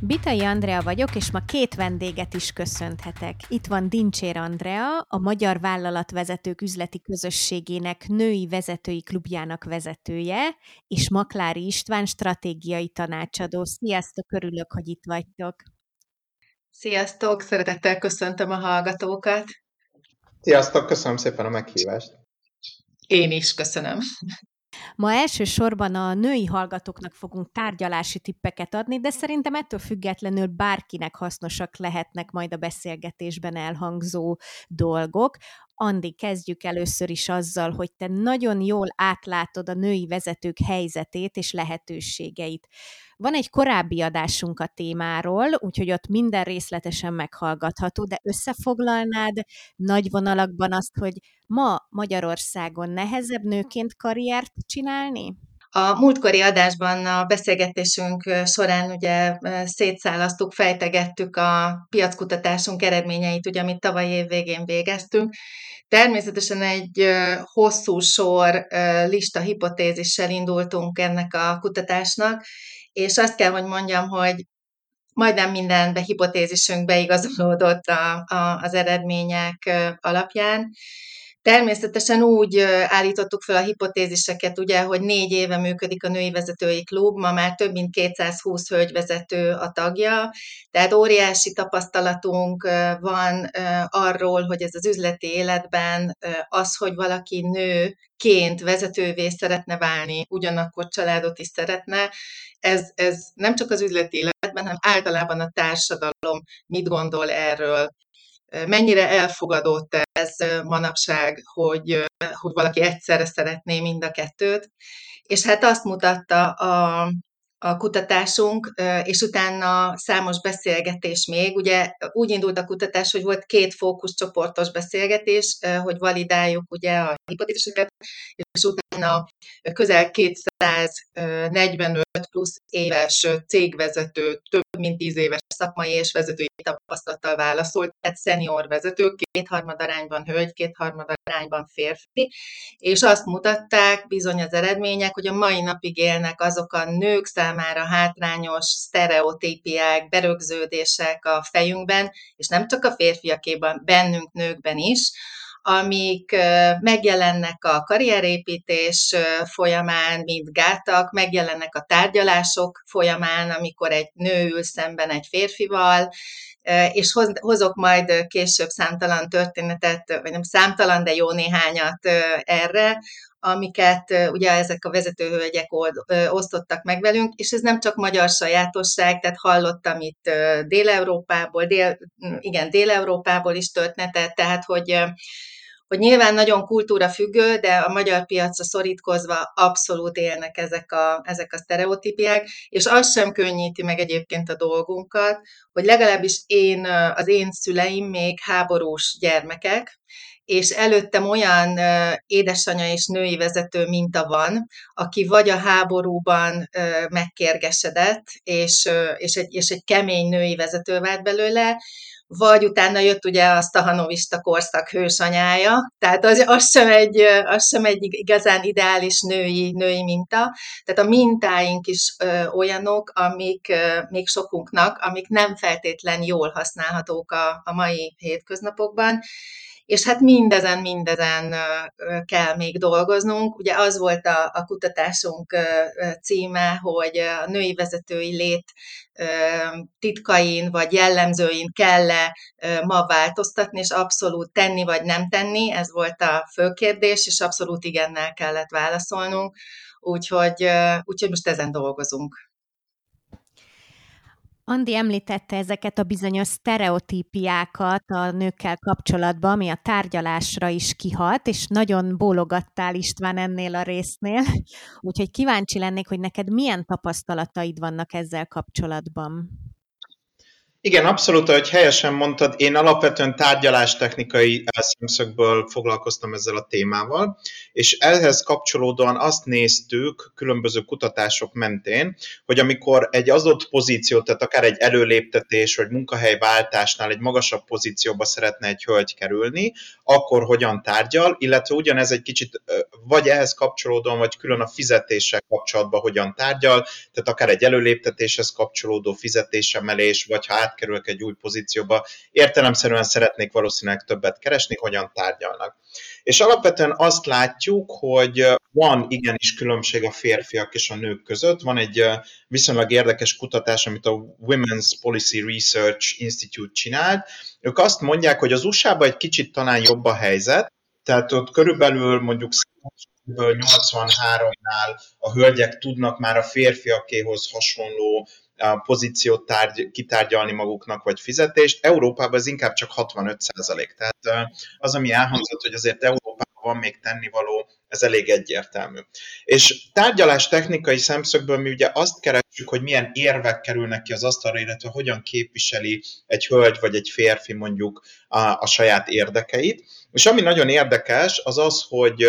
Bitai Andrea vagyok, és ma két vendéget is köszönhetek. Itt van Dincsér Andrea, a Magyar Vállalatvezetők Üzleti Közösségének női vezetői klubjának vezetője, és Maklári István stratégiai tanácsadó. Sziasztok, örülök, hogy itt vagytok. Sziasztok, szeretettel köszöntöm a hallgatókat. Sziasztok, köszönöm szépen a meghívást. Én is köszönöm. Ma elsősorban a női hallgatóknak fogunk tárgyalási tippeket adni, de szerintem ettől függetlenül bárkinek hasznosak lehetnek majd a beszélgetésben elhangzó dolgok. Andi, kezdjük először is azzal, hogy te nagyon jól átlátod a női vezetők helyzetét és lehetőségeit. Van egy korábbi adásunk a témáról, úgyhogy ott minden részletesen meghallgatható, de összefoglalnád nagy vonalakban azt, hogy ma Magyarországon nehezebb nőként karriert csinálni? A múltkori adásban a beszélgetésünk során ugye szétszálasztuk, fejtegettük a piackutatásunk eredményeit, ugye, amit tavaly év végén végeztünk. Természetesen egy hosszú sor lista hipotézissel indultunk ennek a kutatásnak, és azt kell, hogy mondjam, hogy majdnem minden hipotézisünk beigazolódott a, a, az eredmények alapján. Természetesen úgy állítottuk fel a hipotéziseket, ugye, hogy négy éve működik a Női Vezetői Klub, ma már több mint 220 hölgyvezető a tagja, tehát óriási tapasztalatunk van arról, hogy ez az üzleti életben az, hogy valaki nőként vezetővé szeretne válni, ugyanakkor családot is szeretne, ez, ez nem csak az üzleti életben, hanem általában a társadalom mit gondol erről mennyire elfogadott ez manapság, hogy, hogy valaki egyszerre szeretné mind a kettőt. És hát azt mutatta a, a kutatásunk, és utána számos beszélgetés még. Ugye úgy indult a kutatás, hogy volt két fókuszcsoportos beszélgetés, hogy validáljuk ugye a hipotéziseket, és utána közel 245 plusz éves cégvezető, több mint 10 éves szakmai és vezetői tapasztalattal válaszolt, tehát szenior vezetők, kétharmad arányban hölgy, kétharmad arányban férfi, és azt mutatták bizony az eredmények, hogy a mai napig élnek azok a nők számára hátrányos sztereotípiák, berögződések a fejünkben, és nem csak a férfiakéban, bennünk nőkben is, amik megjelennek a karrierépítés folyamán, mint gátak, megjelennek a tárgyalások folyamán, amikor egy nő ül szemben egy férfival, és hozok majd később számtalan történetet, vagy nem számtalan, de jó néhányat erre, amiket ugye ezek a vezetőhölgyek osztottak meg velünk, és ez nem csak magyar sajátosság, tehát hallottam itt Dél-Európából, dél, igen, Dél-Európából is történetet, tehát hogy hogy nyilván nagyon kultúra függő, de a magyar piacra szorítkozva abszolút élnek ezek a, ezek a sztereotípiák, és az sem könnyíti meg egyébként a dolgunkat, hogy legalábbis én, az én szüleim még háborús gyermekek, és előttem olyan édesanyja és női vezető minta van, aki vagy a háborúban megkérgesedett, és, és, egy, és egy kemény női vezető vált belőle, vagy utána jött ugye a stahanovista korszak hősanyája, tehát az, az, sem egy, az sem egy igazán ideális női, női minta, tehát a mintáink is ö, olyanok, amik ö, még sokunknak, amik nem feltétlen jól használhatók a, a mai hétköznapokban, és hát mindezen, mindezen kell még dolgoznunk. Ugye az volt a, a kutatásunk címe, hogy a női vezetői lét titkain vagy jellemzőin kell-e ma változtatni, és abszolút tenni vagy nem tenni, ez volt a fő kérdés, és abszolút igennel kellett válaszolnunk, úgyhogy, úgyhogy most ezen dolgozunk. Andi említette ezeket a bizonyos sztereotípiákat a nőkkel kapcsolatban, ami a tárgyalásra is kihat, és nagyon bólogattál István ennél a résznél, úgyhogy kíváncsi lennék, hogy neked milyen tapasztalataid vannak ezzel kapcsolatban. Igen, abszolút, ahogy helyesen mondtad, én alapvetően tárgyalástechnikai szemszögből foglalkoztam ezzel a témával, és ehhez kapcsolódóan azt néztük különböző kutatások mentén, hogy amikor egy adott pozíciót, tehát akár egy előléptetés vagy munkahelyváltásnál egy magasabb pozícióba szeretne egy hölgy kerülni, akkor hogyan tárgyal, illetve ugyanez egy kicsit vagy ehhez kapcsolódóan, vagy külön a fizetéssel kapcsolatban hogyan tárgyal, tehát akár egy előléptetéshez kapcsolódó fizetésemelés, vagy ha átkerülök egy új pozícióba, értelemszerűen szeretnék valószínűleg többet keresni, hogyan tárgyalnak. És alapvetően azt látjuk, hogy van igenis különbség a férfiak és a nők között. Van egy viszonylag érdekes kutatás, amit a Women's Policy Research Institute csinált. Ők azt mondják, hogy az USA-ban egy kicsit talán jobb a helyzet, tehát ott körülbelül mondjuk 83-nál a hölgyek tudnak már a férfiakéhoz hasonló pozíciót tárgy, kitárgyalni maguknak, vagy fizetést. Európában ez inkább csak 65 százalék. Tehát az, ami elhangzott, hogy azért Európában van még tennivaló, ez elég egyértelmű. És tárgyalás technikai szemszögből mi ugye azt keresjük, hogy milyen érvek kerülnek ki az asztalra, illetve hogyan képviseli egy hölgy vagy egy férfi mondjuk a, a saját érdekeit. És ami nagyon érdekes, az az, hogy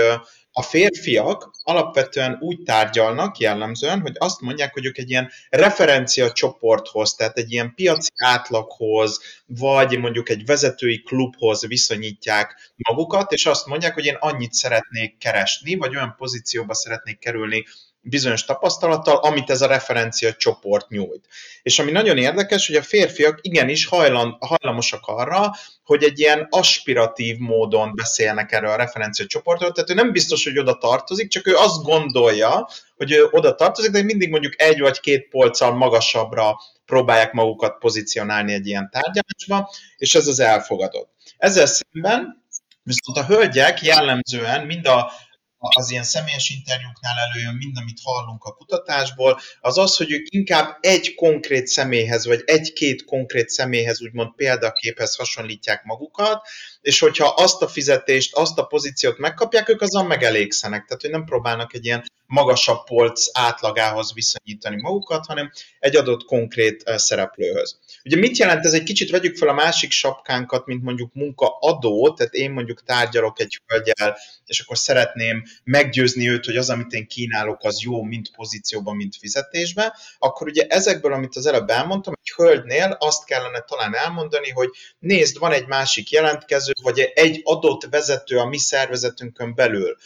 a férfiak alapvetően úgy tárgyalnak jellemzően, hogy azt mondják, hogy ők egy ilyen referencia csoporthoz, tehát egy ilyen piaci átlaghoz, vagy mondjuk egy vezetői klubhoz viszonyítják magukat, és azt mondják, hogy én annyit szeretnék keresni, vagy olyan pozícióba szeretnék kerülni, bizonyos tapasztalattal, amit ez a referencia csoport nyújt. És ami nagyon érdekes, hogy a férfiak igenis hajlan, hajlamosak arra, hogy egy ilyen aspiratív módon beszélnek erről a referencia csoportról, tehát ő nem biztos, hogy oda tartozik, csak ő azt gondolja, hogy ő oda tartozik, de mindig mondjuk egy vagy két polccal magasabbra próbálják magukat pozícionálni egy ilyen tárgyalásba, és ez az elfogadott. Ezzel szemben viszont a hölgyek jellemzően mind a az ilyen személyes interjúknál előjön mind, amit hallunk a kutatásból, az az, hogy ők inkább egy konkrét személyhez, vagy egy-két konkrét személyhez, úgymond példaképhez hasonlítják magukat, és hogyha azt a fizetést, azt a pozíciót megkapják, ők azon megelégszenek. Tehát, hogy nem próbálnak egy ilyen magasabb polc átlagához viszonyítani magukat, hanem egy adott konkrét szereplőhöz. Ugye mit jelent ez? Egy kicsit vegyük fel a másik sapkánkat, mint mondjuk munkaadó, tehát én mondjuk tárgyalok egy hölgyel, és akkor szeretném meggyőzni őt, hogy az, amit én kínálok, az jó, mint pozícióban, mint fizetésben, akkor ugye ezekből, amit az előbb elmondtam, egy hölgynél azt kellene talán elmondani, hogy nézd, van egy másik jelentkező, vagy egy adott vezető a mi szervezetünkön belül,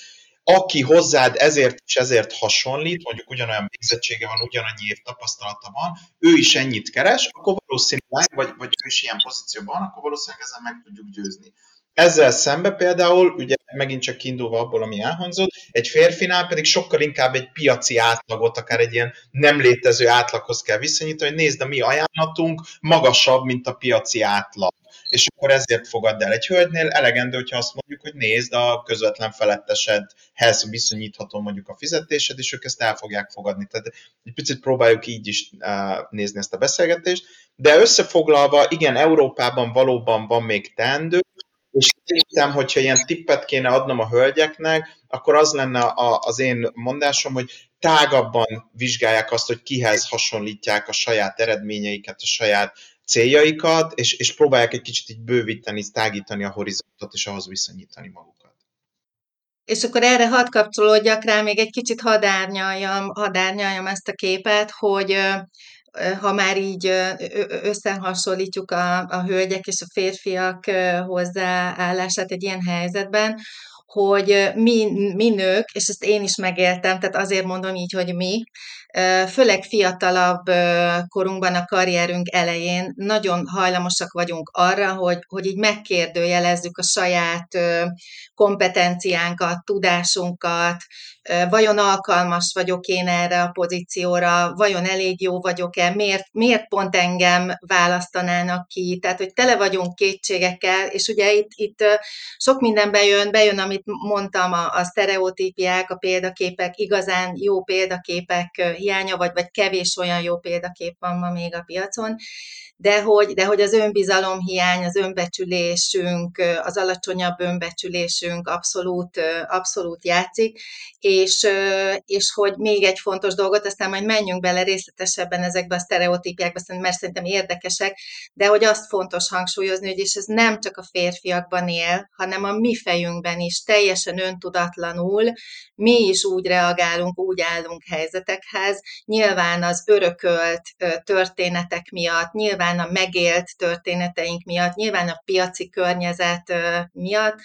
aki hozzád ezért és ezért hasonlít, mondjuk ugyanolyan végzettsége van, ugyanannyi év tapasztalata van, ő is ennyit keres, akkor valószínűleg, vagy, vagy ő is ilyen pozícióban akkor valószínűleg ezzel meg tudjuk győzni. Ezzel szembe például, ugye megint csak kiindulva abból, ami elhangzott, egy férfinál pedig sokkal inkább egy piaci átlagot, akár egy ilyen nem létező átlaghoz kell viszonyítani, hogy nézd, a mi ajánlatunk magasabb, mint a piaci átlag és akkor ezért fogad el. Egy hölgynél elegendő, hogyha azt mondjuk, hogy nézd, a közvetlen felettesedhez viszonyítható mondjuk a fizetésed, és ők ezt el fogják fogadni. Tehát egy picit próbáljuk így is nézni ezt a beszélgetést, de összefoglalva, igen, Európában valóban van még teendő, és szerintem, hogyha ilyen tippet kéne adnom a hölgyeknek, akkor az lenne az én mondásom, hogy tágabban vizsgálják azt, hogy kihez hasonlítják a saját eredményeiket, a saját céljaikat, és, és próbálják egy kicsit így bővíteni, tágítani a horizontot, és ahhoz viszonyítani magukat. És akkor erre hadd kapcsolódjak rá, még egy kicsit hadárnyaljam, hadárnyaljam ezt a képet, hogy ha már így összehasonlítjuk a, a hölgyek és a férfiak hozzáállását egy ilyen helyzetben, hogy mi, mi nők, és ezt én is megéltem, tehát azért mondom így, hogy mi, főleg fiatalabb korunkban a karrierünk elején nagyon hajlamosak vagyunk arra, hogy, hogy így megkérdőjelezzük a saját kompetenciánkat, tudásunkat, vajon alkalmas vagyok én erre a pozícióra, vajon elég jó vagyok-e, miért, miért pont engem választanának ki, tehát hogy tele vagyunk kétségekkel, és ugye itt, itt sok minden bejön, bejön, amit mondtam, a, a sztereotípiák, a példaképek, igazán jó példaképek hiánya, vagy, vagy kevés olyan jó példakép van ma még a piacon, de hogy, de hogy az önbizalom hiány, az önbecsülésünk, az alacsonyabb önbecsülésünk abszolút, abszolút játszik, és, és hogy még egy fontos dolgot, aztán majd menjünk bele részletesebben ezekbe a sztereotípiákba, mert szerintem érdekesek, de hogy azt fontos hangsúlyozni, hogy és ez nem csak a férfiakban él, hanem a mi fejünkben is teljesen öntudatlanul mi is úgy reagálunk, úgy állunk helyzetekhez, nyilván az örökölt történetek miatt, nyilván a megélt történeteink miatt, nyilván a piaci környezet miatt,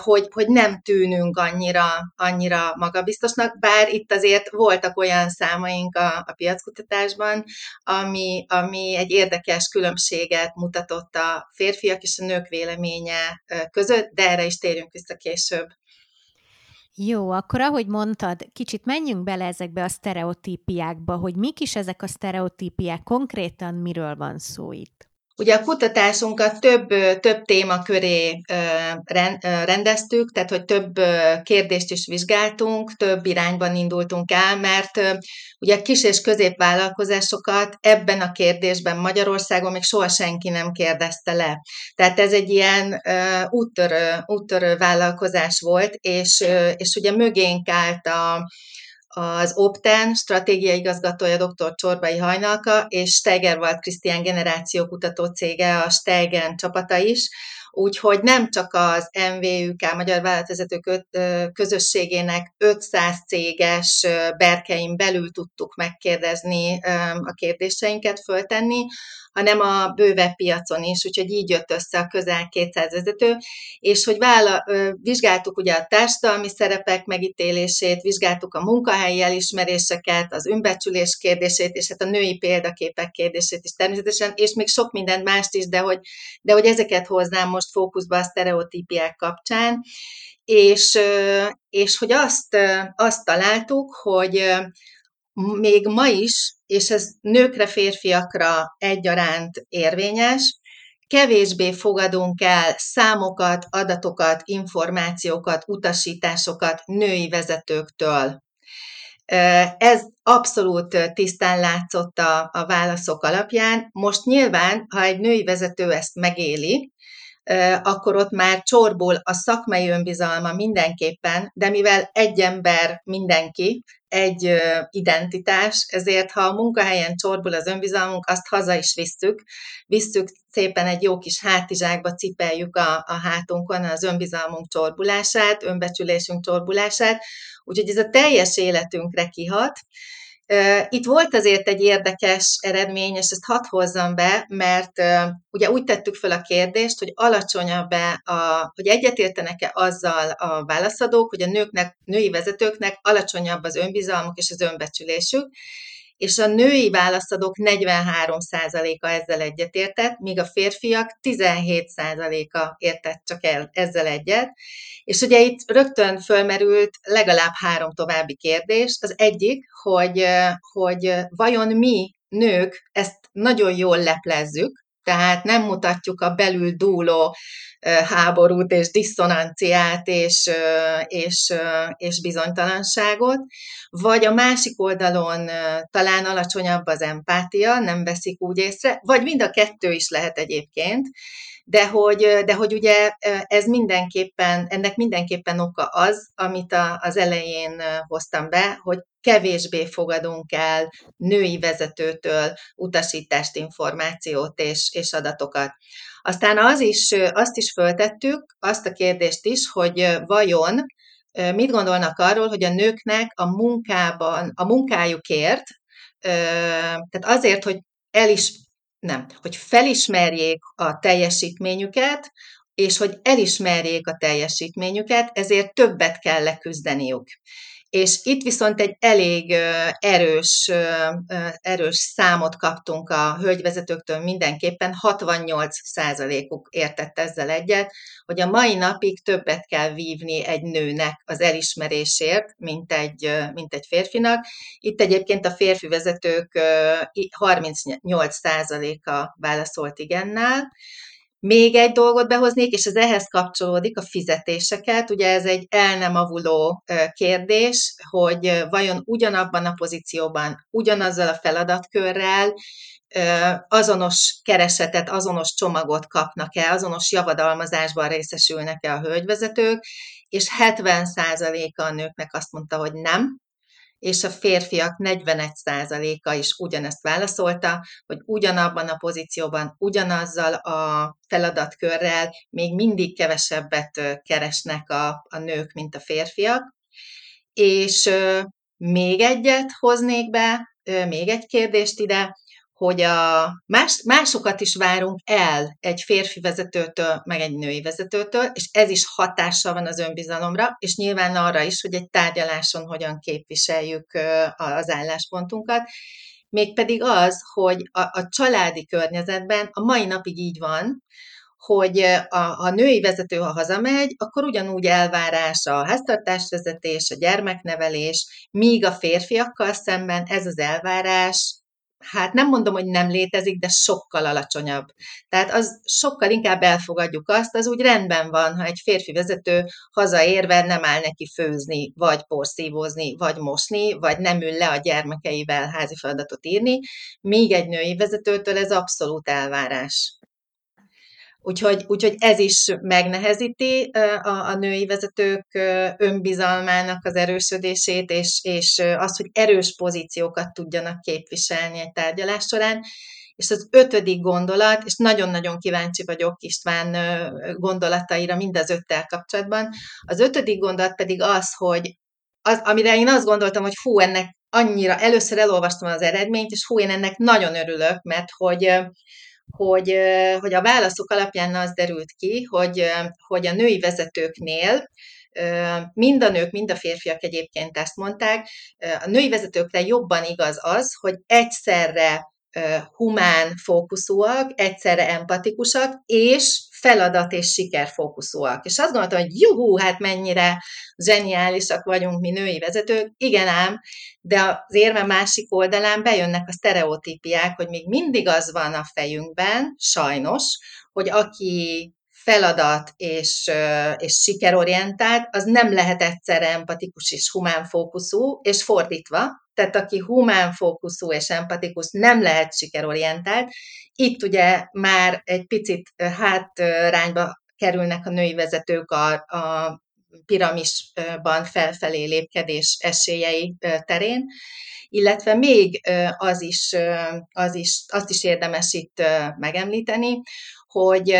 hogy, hogy nem tűnünk annyira, annyira magabiztosnak, bár itt azért voltak olyan számaink a, a piackutatásban, ami, ami egy érdekes különbséget mutatott a férfiak és a nők véleménye között, de erre is térjünk vissza később. Jó, akkor ahogy mondtad, kicsit menjünk bele ezekbe a sztereotípiákba, hogy mik is ezek a sztereotípiák, konkrétan miről van szó itt. Ugye a kutatásunkat több, több téma köré rendeztük, tehát hogy több kérdést is vizsgáltunk, több irányban indultunk el, mert ugye kis és középvállalkozásokat ebben a kérdésben Magyarországon még soha senki nem kérdezte le. Tehát ez egy ilyen úttörő, úttörő vállalkozás volt, és, és ugye mögénk állt a, az Opten stratégiai igazgatója dr. Csorbai Hajnalka, és Steigerwald Krisztián generációkutató cége, a Steigen csapata is, Úgyhogy nem csak az MVUK, Magyar Vállalatvezetők közösségének 500 céges berkein belül tudtuk megkérdezni a kérdéseinket, föltenni, hanem a bővebb piacon is, úgyhogy így jött össze a közel 200 vezető, és hogy vála, vizsgáltuk ugye a társadalmi szerepek megítélését, vizsgáltuk a munkahelyi elismeréseket, az önbecsülés kérdését, és hát a női példaképek kérdését is természetesen, és még sok mindent mást is, de hogy, de hogy ezeket hoznám most fókuszba a sztereotípiák kapcsán, és, és hogy azt, azt találtuk, hogy még ma is, és ez nőkre, férfiakra egyaránt érvényes, kevésbé fogadunk el számokat, adatokat, információkat, utasításokat női vezetőktől. Ez abszolút tisztán látszott a, a válaszok alapján. Most nyilván, ha egy női vezető ezt megéli, akkor ott már csorból a szakmai önbizalma mindenképpen, de mivel egy ember mindenki, egy identitás, ezért ha a munkahelyen csorbul az önbizalmunk, azt haza is visszük, visszük szépen egy jó kis hátizsákba cipeljük a, a hátunkon az önbizalmunk csorbulását, önbecsülésünk csorbulását, úgyhogy ez a teljes életünkre kihat, itt volt azért egy érdekes eredmény, és ezt hadd hozzam be, mert ugye úgy tettük fel a kérdést, hogy alacsonyabb-e, a, hogy egyetértenek-e azzal a válaszadók, hogy a nőknek, női vezetőknek alacsonyabb az önbizalmuk és az önbecsülésük, és a női válaszadók 43%-a ezzel egyetértett, míg a férfiak 17%-a értett csak el ezzel egyet. És ugye itt rögtön fölmerült legalább három további kérdés. Az egyik, hogy, hogy vajon mi nők ezt nagyon jól leplezzük, tehát nem mutatjuk a belül dúló háborút és diszonanciát és, és, és bizonytalanságot, vagy a másik oldalon talán alacsonyabb az empátia, nem veszik úgy észre, vagy mind a kettő is lehet egyébként, de hogy, de hogy ugye ez mindenképpen, ennek mindenképpen oka az, amit a, az elején hoztam be, hogy kevésbé fogadunk el női vezetőtől utasítást, információt és, és adatokat. Aztán az is, azt is föltettük, azt a kérdést is, hogy vajon mit gondolnak arról, hogy a nőknek a munkában, a munkájukért, tehát azért, hogy el is, nem, hogy felismerjék a teljesítményüket, és hogy elismerjék a teljesítményüket, ezért többet kell leküzdeniük. És itt viszont egy elég erős, erős számot kaptunk a hölgyvezetőktől mindenképpen, 68%-uk értett ezzel egyet, hogy a mai napig többet kell vívni egy nőnek az elismerésért, mint egy, mint egy férfinak. Itt egyébként a férfi vezetők 38%-a válaszolt igennel, még egy dolgot behoznék, és ez ehhez kapcsolódik, a fizetéseket. Ugye ez egy el nem avuló kérdés, hogy vajon ugyanabban a pozícióban, ugyanazzal a feladatkörrel azonos keresetet, azonos csomagot kapnak-e, azonos javadalmazásban részesülnek-e a hölgyvezetők, és 70%-a a nőknek azt mondta, hogy nem, és a férfiak 41%-a is ugyanezt válaszolta, hogy ugyanabban a pozícióban, ugyanazzal a feladatkörrel még mindig kevesebbet keresnek a, a nők, mint a férfiak. És még egyet hoznék be, még egy kérdést ide, hogy a más, másokat is várunk el egy férfi vezetőtől, meg egy női vezetőtől, és ez is hatással van az önbizalomra, és nyilván arra is, hogy egy tárgyaláson hogyan képviseljük az álláspontunkat. Mégpedig az, hogy a, a családi környezetben a mai napig így van, hogy a, a női vezető, ha hazamegy, akkor ugyanúgy elvárás a háztartásvezetés, a gyermeknevelés, míg a férfiakkal szemben ez az elvárás hát nem mondom, hogy nem létezik, de sokkal alacsonyabb. Tehát az sokkal inkább elfogadjuk azt, az úgy rendben van, ha egy férfi vezető hazaérve nem áll neki főzni, vagy porszívózni, vagy mosni, vagy nem ül le a gyermekeivel házi feladatot írni, míg egy női vezetőtől ez abszolút elvárás. Úgyhogy, úgyhogy ez is megnehezíti a, a női vezetők önbizalmának az erősödését, és, és azt, hogy erős pozíciókat tudjanak képviselni egy tárgyalás során. És az ötödik gondolat, és nagyon-nagyon kíváncsi vagyok István gondolataira mind az öttel kapcsolatban, az ötödik gondolat pedig az, hogy az, amire én azt gondoltam, hogy fú, ennek annyira, először elolvastam az eredményt, és fú, én ennek nagyon örülök, mert hogy hogy, hogy a válaszok alapján az derült ki, hogy, hogy a női vezetőknél mind a nők, mind a férfiak egyébként ezt mondták, a női vezetőkre jobban igaz az, hogy egyszerre humán fókuszúak, egyszerre empatikusak, és feladat és siker fókuszúak. És azt gondoltam, hogy juhú, hát mennyire zseniálisak vagyunk mi női vezetők. Igen ám, de az érve másik oldalán bejönnek a sztereotípiák, hogy még mindig az van a fejünkben, sajnos, hogy aki feladat és, és sikerorientált, az nem lehet egyszerre empatikus és humán fókuszú, és fordítva, tehát aki humán fókuszú és empatikus nem lehet sikerorientált. Itt ugye már egy picit hátrányba kerülnek a női vezetők a, a piramisban felfelé lépkedés esélyei terén, illetve még az is, az is, azt is érdemes itt megemlíteni, hogy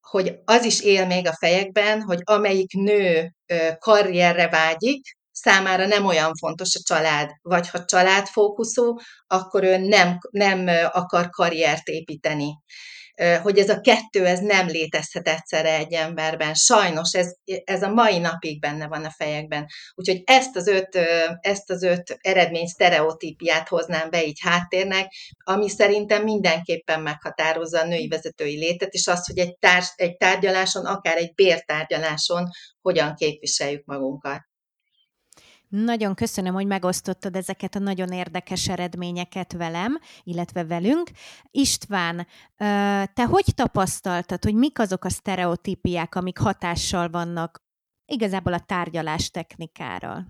hogy az is él még a fejekben, hogy amelyik nő karrierre vágyik, számára nem olyan fontos a család, vagy ha családfókuszú, akkor ő nem, nem akar karriert építeni. Hogy ez a kettő, ez nem létezhet egyszerre egy emberben. Sajnos ez, ez a mai napig benne van a fejekben. Úgyhogy ezt az öt, ezt az öt eredmény sztereotípiát hoznám be így háttérnek, ami szerintem mindenképpen meghatározza a női vezetői létet, és az, hogy egy, társ, egy tárgyaláson, akár egy bértárgyaláson hogyan képviseljük magunkat. Nagyon köszönöm, hogy megosztottad ezeket a nagyon érdekes eredményeket velem, illetve velünk. István, te hogy tapasztaltad, hogy mik azok a sztereotípiák, amik hatással vannak igazából a tárgyalás technikára?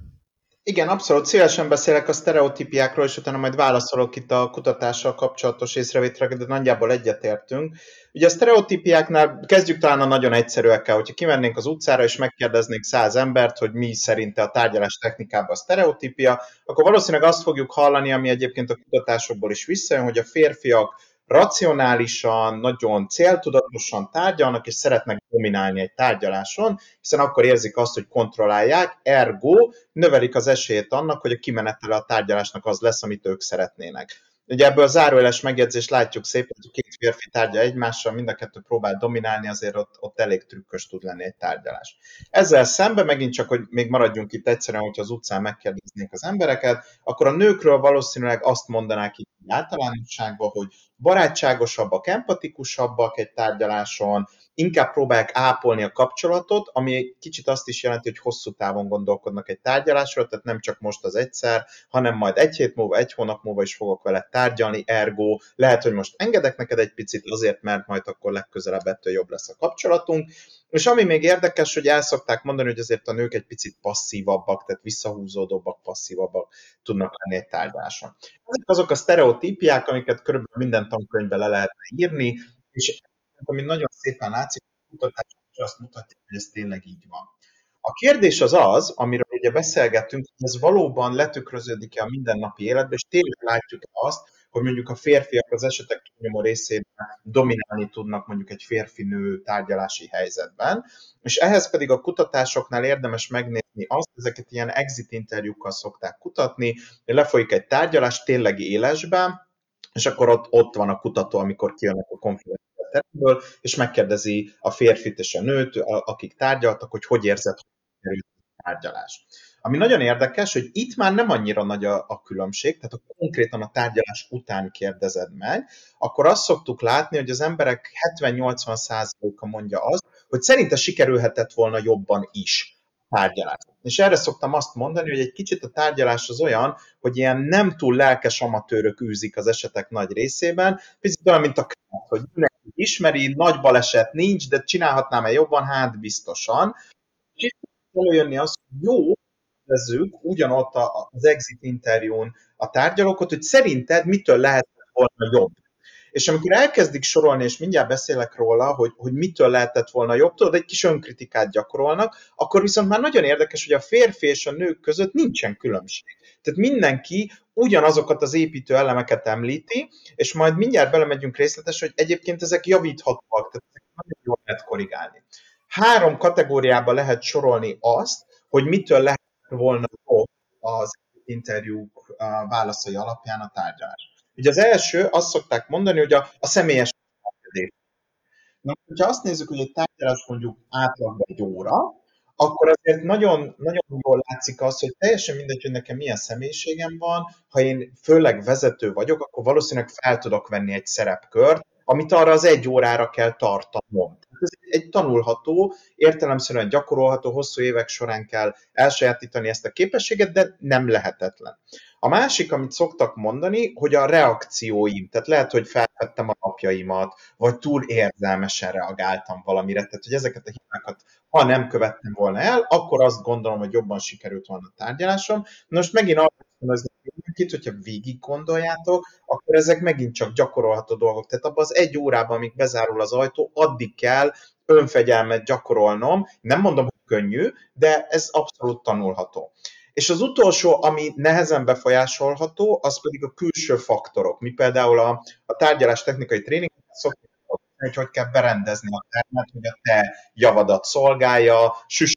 Igen, abszolút. Szívesen beszélek a sztereotípiákról, és utána majd válaszolok itt a kutatással kapcsolatos észrevételekre, de nagyjából egyetértünk. Ugye a sztereotípiáknál kezdjük talán a nagyon egyszerűekkel, hogyha kimennénk az utcára és megkérdeznénk száz embert, hogy mi szerinte a tárgyalás technikában a sztereotípia, akkor valószínűleg azt fogjuk hallani, ami egyébként a kutatásokból is visszajön, hogy a férfiak racionálisan, nagyon céltudatosan tárgyalnak, és szeretnek dominálni egy tárgyaláson, hiszen akkor érzik azt, hogy kontrollálják, ergo növelik az esélyét annak, hogy a kimenetele a tárgyalásnak az lesz, amit ők szeretnének. Ugye ebből a zárójeles megjegyzést látjuk szépen, hogy két férfi tárgya egymással, mind a kettő próbál dominálni, azért ott, ott elég trükkös tud lenni egy tárgyalás. Ezzel szemben megint csak, hogy még maradjunk itt egyszerűen, hogyha az utcán megkérdeznénk az embereket, akkor a nőkről valószínűleg azt mondanák így általánosságban, hogy barátságosabbak, empatikusabbak egy tárgyaláson, inkább próbálják ápolni a kapcsolatot, ami kicsit azt is jelenti, hogy hosszú távon gondolkodnak egy tárgyalásról, tehát nem csak most az egyszer, hanem majd egy hét múlva, egy hónap múlva is fogok vele tárgyalni, ergo lehet, hogy most engedek neked egy picit azért, mert majd akkor legközelebb ettől jobb lesz a kapcsolatunk. És ami még érdekes, hogy el szokták mondani, hogy azért a nők egy picit passzívabbak, tehát visszahúzódóbbak, passzívabbak tudnak lenni egy tárgyaláson. Ezek azok a sztereotípiák, amiket körülbelül minden tankönyvbe le lehetne írni, és ami nagyon szépen látszik, a kutatás azt mutatja, hogy ez tényleg így van. A kérdés az az, amiről ugye beszélgettünk, hogy ez valóban letükröződik-e a mindennapi életbe, és tényleg látjuk azt, hogy mondjuk a férfiak az esetek túlnyomó részében dominálni tudnak mondjuk egy férfi-nő tárgyalási helyzetben, és ehhez pedig a kutatásoknál érdemes megnézni azt, ezeket ilyen exit interjúkkal szokták kutatni, lefolyik egy tárgyalás tényleg élesben, és akkor ott, ott van a kutató, amikor kijönnek a konferencia teremből, és megkérdezi a férfit és a nőt, akik tárgyaltak, hogy hogy érzed, hogy tárgyalás. Ami nagyon érdekes, hogy itt már nem annyira nagy a, a különbség, tehát ha konkrétan a tárgyalás után kérdezed meg, akkor azt szoktuk látni, hogy az emberek 70-80%-a mondja azt, hogy szerinte sikerülhetett volna jobban is tárgyalás. És erre szoktam azt mondani, hogy egy kicsit a tárgyalás az olyan, hogy ilyen nem túl lelkes amatőrök űzik az esetek nagy részében, picit olyan, mint a kert, hogy mindenki ismeri, nagy baleset nincs, de csinálhatnám-e jobban? Hát biztosan. És előjönni az, hogy jó, kérdezzük ugyanott az exit interjún a tárgyalókat, hogy szerinted mitől lehet volna jobb. És amikor elkezdik sorolni, és mindjárt beszélek róla, hogy, hogy mitől lehetett volna jobb, tudod, egy kis önkritikát gyakorolnak, akkor viszont már nagyon érdekes, hogy a férfi és a nők között nincsen különbség. Tehát mindenki ugyanazokat az építő elemeket említi, és majd mindjárt belemegyünk részletes, hogy egyébként ezek javíthatóak, tehát ezek nagyon jól lehet korrigálni. Három kategóriába lehet sorolni azt, hogy mitől lehet volna az interjúk válaszai alapján a tárgyalás. Ugye az első, azt szokták mondani, hogy a, a személyes viselkedés. Na, hogyha azt nézzük, hogy egy tárgyalás mondjuk átlagban egy óra, akkor azért nagyon, nagyon jól látszik az, hogy teljesen mindegy, hogy nekem milyen személyiségem van, ha én főleg vezető vagyok, akkor valószínűleg fel tudok venni egy szerepkört, amit arra az egy órára kell tartanom. Ez egy tanulható, értelemszerűen gyakorolható, hosszú évek során kell elsajátítani ezt a képességet, de nem lehetetlen. A másik, amit szoktak mondani, hogy a reakcióim, tehát lehet, hogy felvettem a napjaimat, vagy túl érzelmesen reagáltam valamire, tehát hogy ezeket a hibákat, ha nem követtem volna el, akkor azt gondolom, hogy jobban sikerült volna a tárgyalásom. Most megint arra mindenkit, hogyha végig gondoljátok, akkor ezek megint csak gyakorolható dolgok. Tehát abban az egy órában, amíg bezárul az ajtó, addig kell önfegyelmet gyakorolnom. Nem mondom, hogy könnyű, de ez abszolút tanulható. És az utolsó, ami nehezen befolyásolható, az pedig a külső faktorok. Mi például a, a tárgyalás technikai tréning szoktuk hogy hogy kell berendezni a termet, hogy a te javadat szolgálja, süs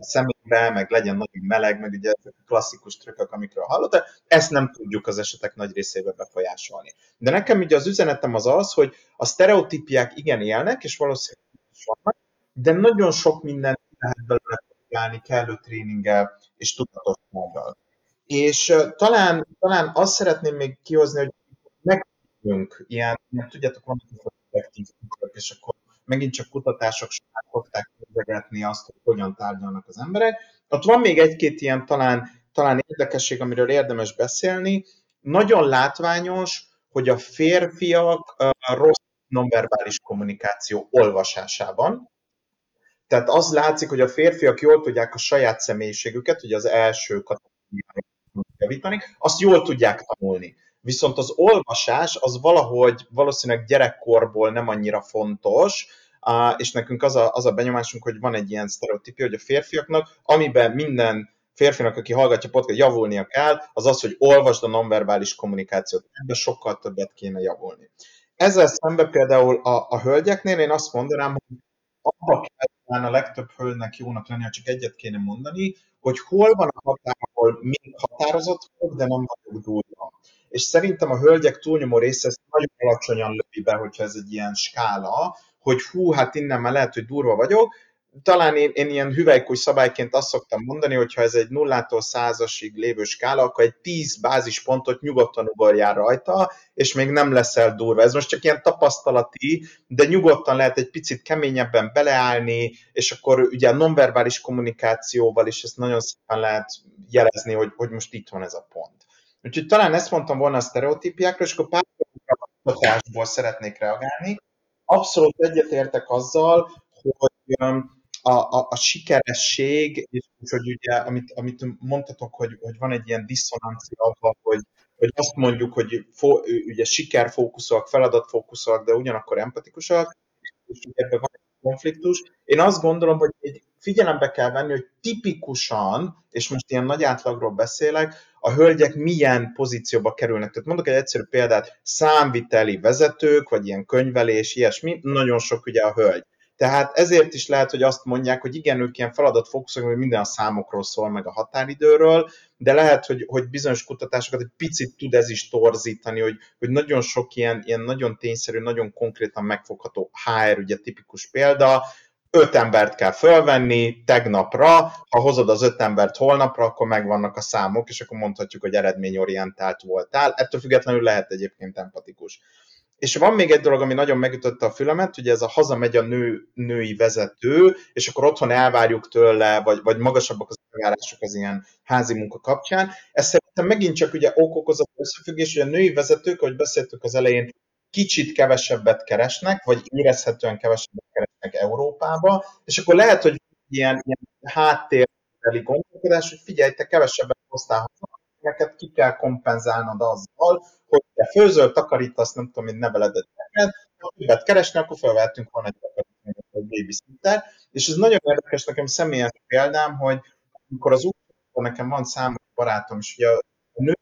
a szemébe, meg legyen nagyon meleg, meg ugye klasszikus trükkök, amikről hallottál, ezt nem tudjuk az esetek nagy részébe befolyásolni. De nekem ugye az üzenetem az az, hogy a sztereotípiák igen élnek, és valószínűleg is vannak, de nagyon sok minden lehet belőle állni kellő tréninggel és tudatossággal. És talán, talán azt szeretném még kihozni, hogy megtudjunk ilyen, ilyen tudjátok, vannak az és akkor megint csak kutatások során szokták kérdegetni azt, hogy hogyan tárgyalnak az emberek. Ott van még egy-két ilyen talán, talán érdekesség, amiről érdemes beszélni. Nagyon látványos, hogy a férfiak a rossz nonverbális kommunikáció olvasásában, tehát az látszik, hogy a férfiak jól tudják a saját személyiségüket, hogy az első kategóriára javítani, azt jól tudják tanulni. Viszont az olvasás az valahogy valószínűleg gyerekkorból nem annyira fontos, és nekünk az a, az a benyomásunk, hogy van egy ilyen sztereotípia, hogy a férfiaknak, amiben minden férfinak, aki hallgatja podcast, javulnia kell, az az, hogy olvasd a nonverbális kommunikációt. Ebben sokkal többet kéne javulni. Ezzel szemben például a, a hölgyeknél én azt mondanám, hogy abba kell a legtöbb hölgynek jónak lenni, ha csak egyet kéne mondani, hogy hol van a határ, ahol még határozott de nem vagyok durva. És szerintem a hölgyek túlnyomó része ezt nagyon alacsonyan lövi be, hogyha ez egy ilyen skála, hogy hú, hát innen már lehet, hogy durva vagyok, talán én, én ilyen hüvelykúj szabályként azt szoktam mondani, hogy ha ez egy nullától százasig lévő skála, akkor egy tíz bázispontot nyugodtan ugorjál rajta, és még nem leszel durva. Ez most csak ilyen tapasztalati, de nyugodtan lehet egy picit keményebben beleállni, és akkor ugye a nonverbális kommunikációval is ezt nagyon szépen lehet jelezni, hogy, hogy most itt van ez a pont. Úgyhogy talán ezt mondtam volna a sztereotípiákra, és akkor pár kutatásból szeretnék reagálni. Abszolút egyetértek azzal, hogy a, a, a sikeresség, és hogy ugye, amit, amit mondtatok, hogy, hogy van egy ilyen diszonancia abban, hogy, hogy azt mondjuk, hogy fo, ugye sikerfókuszúak, feladatfókuszúak, de ugyanakkor empatikusak, és ebben van egy konfliktus. Én azt gondolom, hogy egy figyelembe kell venni, hogy tipikusan, és most ilyen nagy átlagról beszélek, a hölgyek milyen pozícióba kerülnek. Tehát mondok egy egyszerű példát, számviteli vezetők, vagy ilyen könyvelés, ilyesmi, nagyon sok ugye a hölgy. Tehát ezért is lehet, hogy azt mondják, hogy igen, ők ilyen feladatfókuszok, hogy minden a számokról szól, meg a határidőről, de lehet, hogy, hogy bizonyos kutatásokat egy picit tud ez is torzítani, hogy, hogy nagyon sok ilyen, ilyen nagyon tényszerű, nagyon konkrétan megfogható HR, ugye tipikus példa, öt embert kell fölvenni tegnapra, ha hozod az öt embert holnapra, akkor megvannak a számok, és akkor mondhatjuk, hogy eredményorientált voltál. Ettől függetlenül lehet egyébként empatikus. És van még egy dolog, ami nagyon megütötte a fülemet, ugye ez a hazamegy a nő, női vezető, és akkor otthon elvárjuk tőle, vagy, vagy magasabbak az elvárások az ilyen házi munka kapcsán. Ez szerintem megint csak ugye okokozat összefüggés, hogy a női vezetők, ahogy beszéltük az elején, kicsit kevesebbet keresnek, vagy érezhetően kevesebbet Európába, és akkor lehet, hogy ilyen, ilyen háttérbeli gondolkodás, hogy figyelj, te kevesebbet hoztál haza, neked ki kell kompenzálnod azzal, hogy te főzöl, takarítasz, nem tudom, mint neveled egy neked, ha többet keresni, akkor felvettünk volna egy takarítást, egy babysitter, és ez nagyon érdekes nekem személyes példám, hogy amikor az úton nekem van számos barátom, és ugye a nők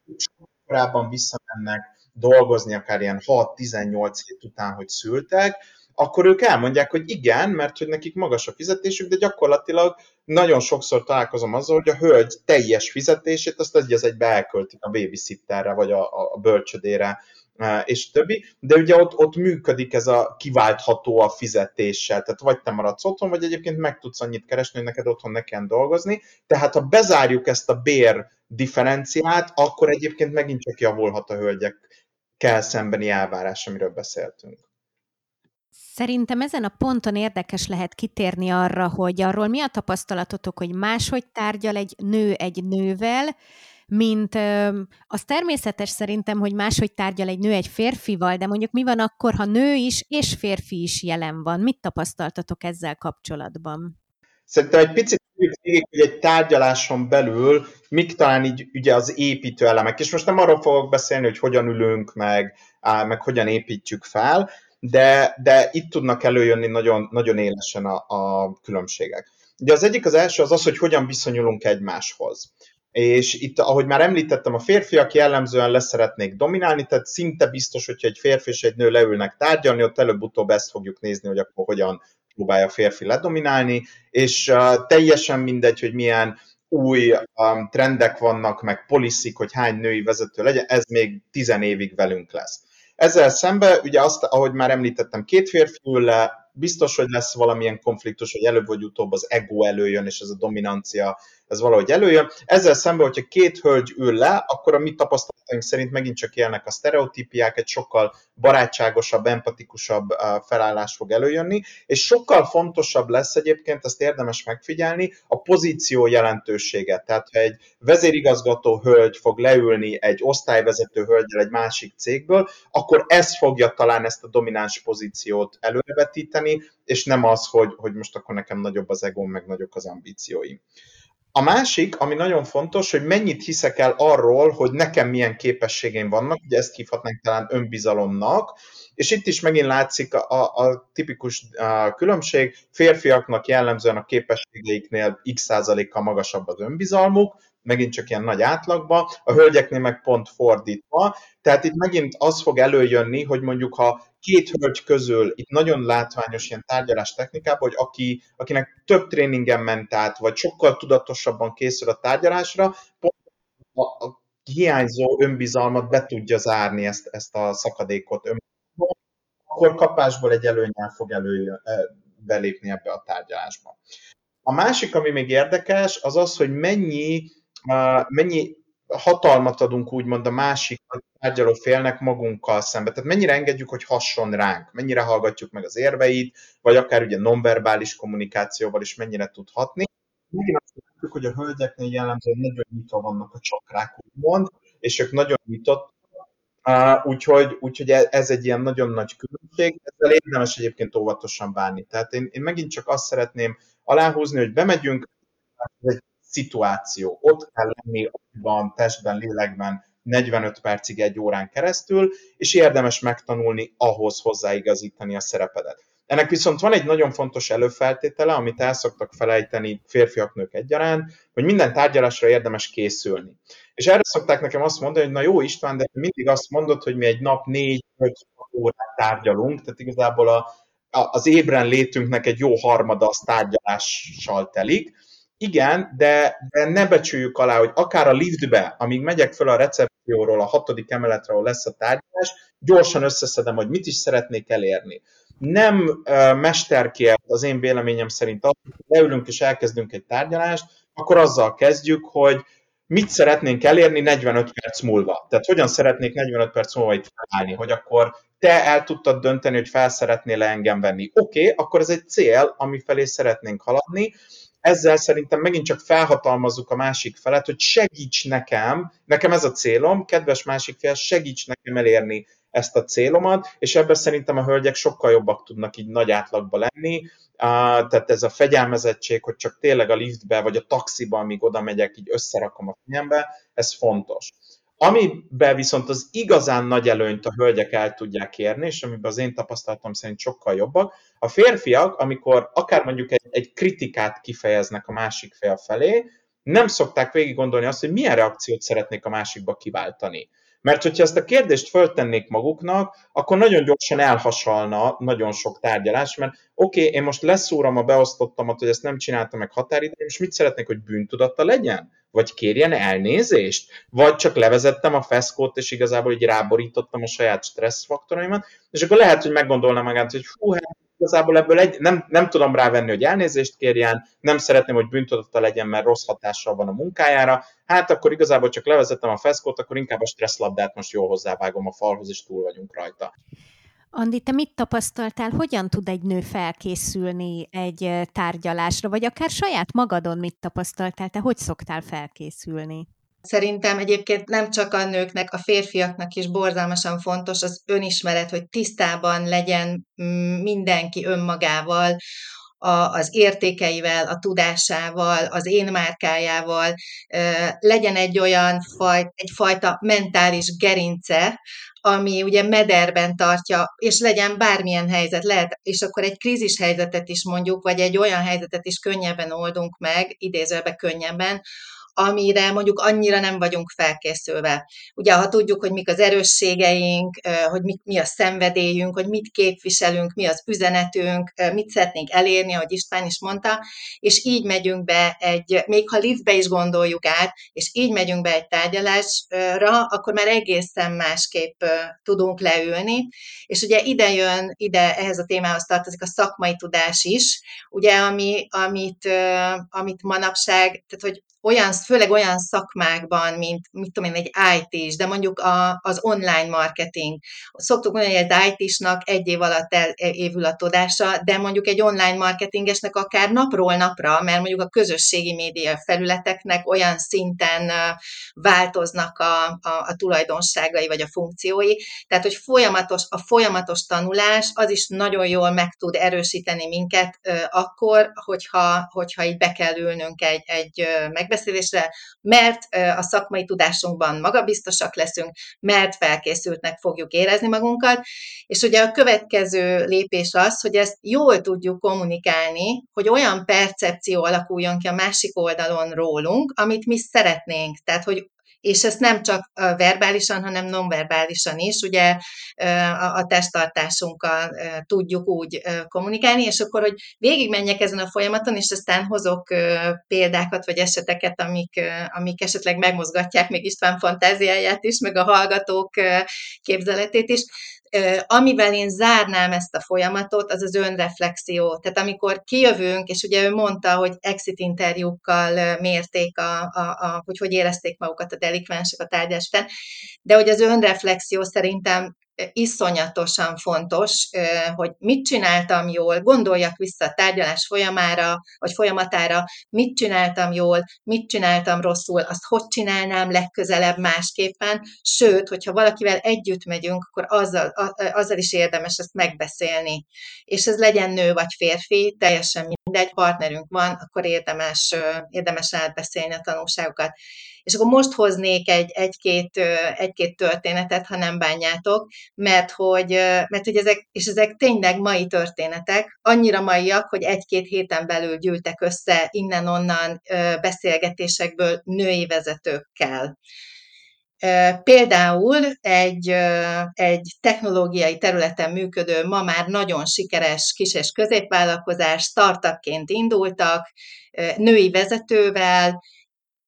korábban visszamennek dolgozni, akár ilyen 6-18 hét után, hogy szültek, akkor ők elmondják, hogy igen, mert hogy nekik magas a fizetésük, de gyakorlatilag nagyon sokszor találkozom azzal, hogy a hölgy teljes fizetését azt egy az egybe elköltik a babysitterre, vagy a, a bölcsödére, e, és többi, de ugye ott, ott működik ez a kiváltható a fizetéssel, tehát vagy te maradsz otthon, vagy egyébként meg tudsz annyit keresni, hogy neked otthon ne kell dolgozni, tehát ha bezárjuk ezt a bér differenciát, akkor egyébként megint csak javulhat a hölgyek kell szembeni elvárás, amiről beszéltünk. Szerintem ezen a ponton érdekes lehet kitérni arra, hogy arról mi a tapasztalatotok, hogy máshogy tárgyal egy nő egy nővel, mint az természetes szerintem, hogy máshogy tárgyal egy nő egy férfival, de mondjuk mi van akkor, ha nő is és férfi is jelen van? Mit tapasztaltatok ezzel kapcsolatban? Szerintem egy picit végig, hogy egy tárgyaláson belül mik talán így ugye az építő elemek, és most nem arról fogok beszélni, hogy hogyan ülünk meg, meg hogyan építjük fel, de, de itt tudnak előjönni nagyon, nagyon élesen a, a különbségek. Ugye az egyik az első az az, hogy hogyan viszonyulunk egymáshoz. És itt, ahogy már említettem, a férfiak jellemzően leszeretnék dominálni, tehát szinte biztos, hogyha egy férfi és egy nő leülnek tárgyalni, ott előbb-utóbb ezt fogjuk nézni, hogy akkor hogyan próbálja a férfi ledominálni, és uh, teljesen mindegy, hogy milyen új um, trendek vannak, meg poliszik, hogy hány női vezető legyen, ez még tizen évig velünk lesz. Ezzel szemben, ugye azt, ahogy már említettem, két férfi ül le, biztos, hogy lesz valamilyen konfliktus, hogy előbb vagy utóbb az ego előjön, és ez a dominancia ez valahogy előjön. Ezzel szemben, hogyha két hölgy ül le, akkor a mi tapasztalataink szerint megint csak élnek a sztereotípiák, egy sokkal barátságosabb, empatikusabb felállás fog előjönni, és sokkal fontosabb lesz egyébként, ezt érdemes megfigyelni, a pozíció jelentősége. Tehát, ha egy vezérigazgató hölgy fog leülni egy osztályvezető hölgyel egy másik cégből, akkor ez fogja talán ezt a domináns pozíciót előrevetíteni, és nem az, hogy, hogy most akkor nekem nagyobb az egóm, meg nagyobb az ambícióim. A másik, ami nagyon fontos, hogy mennyit hiszek el arról, hogy nekem milyen képességeim vannak, ugye ezt hívhatnánk talán önbizalomnak, és itt is megint látszik a, a, a tipikus a különbség, férfiaknak jellemzően a képességeiknél x százalékkal magasabb az önbizalmuk, megint csak ilyen nagy átlagba, a hölgyeknél meg pont fordítva, tehát itt megint az fog előjönni, hogy mondjuk ha két hölgy közül itt nagyon látványos ilyen tárgyalás technikában, hogy aki, akinek több tréningen ment át, vagy sokkal tudatosabban készül a tárgyalásra, pont a, a hiányzó önbizalmat be tudja zárni ezt, ezt a szakadékot önbizalmat, akkor kapásból egy előnyel fog előjön, belépni ebbe a tárgyalásba. A másik, ami még érdekes, az az, hogy mennyi, mennyi hatalmat adunk úgymond a másik tárgyaló félnek magunkkal szembe. Tehát mennyire engedjük, hogy hasson ránk, mennyire hallgatjuk meg az érveit, vagy akár ugye nonverbális kommunikációval is mennyire tud hatni. Megint azt látjuk, hogy a hölgyeknél jellemzően nagyon nyitva vannak a csakrák, úgymond, és ők nagyon nyitott, úgyhogy, úgyhogy e, ez egy ilyen nagyon nagy különbség, ezzel érdemes egyébként óvatosan bánni. Tehát én, én megint csak azt szeretném aláhúzni, hogy bemegyünk, ez egy szituáció. Ott kell lenni van testben, lélekben 45 percig, egy órán keresztül, és érdemes megtanulni ahhoz hozzáigazítani a szerepedet. Ennek viszont van egy nagyon fontos előfeltétele, amit el szoktak felejteni férfiak, nők egyaránt, hogy minden tárgyalásra érdemes készülni. És erre szokták nekem azt mondani, hogy na jó István, de mindig azt mondod, hogy mi egy nap négy, öt órát tárgyalunk, tehát igazából a, a, az ébren létünknek egy jó harmada az tárgyalással telik, igen, de, de ne becsüljük alá, hogy akár a liftbe, amíg megyek föl a recepcióról a hatodik emeletre, ahol lesz a tárgyalás, gyorsan összeszedem, hogy mit is szeretnék elérni. Nem uh, mesterkélt az én véleményem szerint az, leülünk és elkezdünk egy tárgyalást, akkor azzal kezdjük, hogy mit szeretnénk elérni 45 perc múlva. Tehát hogyan szeretnék 45 perc múlva itt felállni, hogy akkor te el tudtad dönteni, hogy fel szeretnél engem venni. Oké, okay, akkor ez egy cél, ami felé szeretnénk haladni, ezzel szerintem megint csak felhatalmazzuk a másik felet, hogy segíts nekem, nekem ez a célom, kedves másik fél, segíts nekem elérni ezt a célomat, és ebben szerintem a hölgyek sokkal jobbak tudnak így nagy átlagba lenni, tehát ez a fegyelmezettség, hogy csak tényleg a liftbe vagy a taxiban, amíg oda megyek, így összerakom a fejembe, ez fontos. Amiben viszont az igazán nagy előnyt a hölgyek el tudják érni, és amiben az én tapasztalatom szerint sokkal jobbak, a férfiak, amikor akár mondjuk egy, egy kritikát kifejeznek a másik fél felé, nem szokták végig gondolni azt, hogy milyen reakciót szeretnék a másikba kiváltani. Mert hogyha ezt a kérdést föltennék maguknak, akkor nagyon gyorsan elhasalna nagyon sok tárgyalás, mert oké, okay, én most leszúrom a beosztottamat, hogy ezt nem csináltam meg határidőn, és mit szeretnék, hogy bűntudata legyen? Vagy kérjen elnézést? Vagy csak levezettem a feszkót, és igazából így ráborítottam a saját stresszfaktoraimat, és akkor lehet, hogy meggondolna magát, hogy hú, hát igazából ebből egy, nem, nem tudom rávenni, hogy elnézést kérjen, nem szeretném, hogy bűntudata legyen, mert rossz hatással van a munkájára, hát akkor igazából csak levezettem a feszkót, akkor inkább a stresszlabdát most jól hozzávágom a falhoz, és túl vagyunk rajta. Andi, te mit tapasztaltál, hogyan tud egy nő felkészülni egy tárgyalásra, vagy akár saját magadon mit tapasztaltál, te hogy szoktál felkészülni? Szerintem egyébként nem csak a nőknek, a férfiaknak is borzalmasan fontos az önismeret, hogy tisztában legyen mm, mindenki önmagával, a, az értékeivel, a tudásával, az én márkájával, legyen egy olyan faj, egyfajta mentális gerince, ami ugye mederben tartja, és legyen bármilyen helyzet, lehet, és akkor egy krízis helyzetet is mondjuk, vagy egy olyan helyzetet is könnyebben oldunk meg, idézőbe könnyebben, amire mondjuk annyira nem vagyunk felkészülve. Ugye, ha tudjuk, hogy mik az erősségeink, hogy mi, mi a szenvedélyünk, hogy mit képviselünk, mi az üzenetünk, mit szeretnénk elérni, ahogy István is mondta, és így megyünk be egy, még ha liftbe is gondoljuk át, és így megyünk be egy tárgyalásra, akkor már egészen másképp tudunk leülni, és ugye ide jön, ide ehhez a témához tartozik a szakmai tudás is, ugye, ami, amit, amit manapság, tehát hogy olyan, főleg olyan szakmákban, mint mit tudom én, egy IT is, de mondjuk a, az online marketing. Szoktuk mondani, hogy egy IT-snak egy év alatt évül a tudása, de mondjuk egy online marketingesnek akár napról napra, mert mondjuk a közösségi média felületeknek olyan szinten változnak a, a, a tulajdonságai vagy a funkciói, tehát hogy folyamatos, a folyamatos tanulás az is nagyon jól meg tud erősíteni minket akkor, hogyha, hogyha így be kell ülnünk egy, egy megbeszélésre, megbeszélésre, mert a szakmai tudásunkban magabiztosak leszünk, mert felkészültnek fogjuk érezni magunkat, és ugye a következő lépés az, hogy ezt jól tudjuk kommunikálni, hogy olyan percepció alakuljon ki a másik oldalon rólunk, amit mi szeretnénk. Tehát, hogy és ezt nem csak verbálisan, hanem nonverbálisan is, ugye a testtartásunkkal tudjuk úgy kommunikálni, és akkor, hogy végigmenjek ezen a folyamaton, és aztán hozok példákat, vagy eseteket, amik, amik esetleg megmozgatják még István fantáziáját is, meg a hallgatók képzeletét is. Amivel én zárnám ezt a folyamatot, az az önreflexió. Tehát amikor kijövünk, és ugye ő mondta, hogy exit interjúkkal mérték, a, a, a, hogy hogy érezték magukat a delikvensek a tárgyás után, de hogy az önreflexió szerintem iszonyatosan fontos, hogy mit csináltam jól, gondoljak vissza a tárgyalás folyamára, vagy folyamatára, mit csináltam jól, mit csináltam rosszul, azt hogy csinálnám legközelebb másképpen, sőt, hogyha valakivel együtt megyünk, akkor azzal, azzal is érdemes ezt megbeszélni. És ez legyen nő vagy férfi, teljesen mindegy, partnerünk van, akkor érdemes, érdemes átbeszélni a tanulságokat. És akkor most hoznék egy, egy-két, egy-két történetet, ha nem bánjátok, mert hogy, mert hogy ezek, és ezek tényleg mai történetek, annyira maiak, hogy egy-két héten belül gyűltek össze innen-onnan beszélgetésekből női vezetőkkel. Például egy, egy technológiai területen működő, ma már nagyon sikeres kis- és középvállalkozás, startupként indultak, női vezetővel,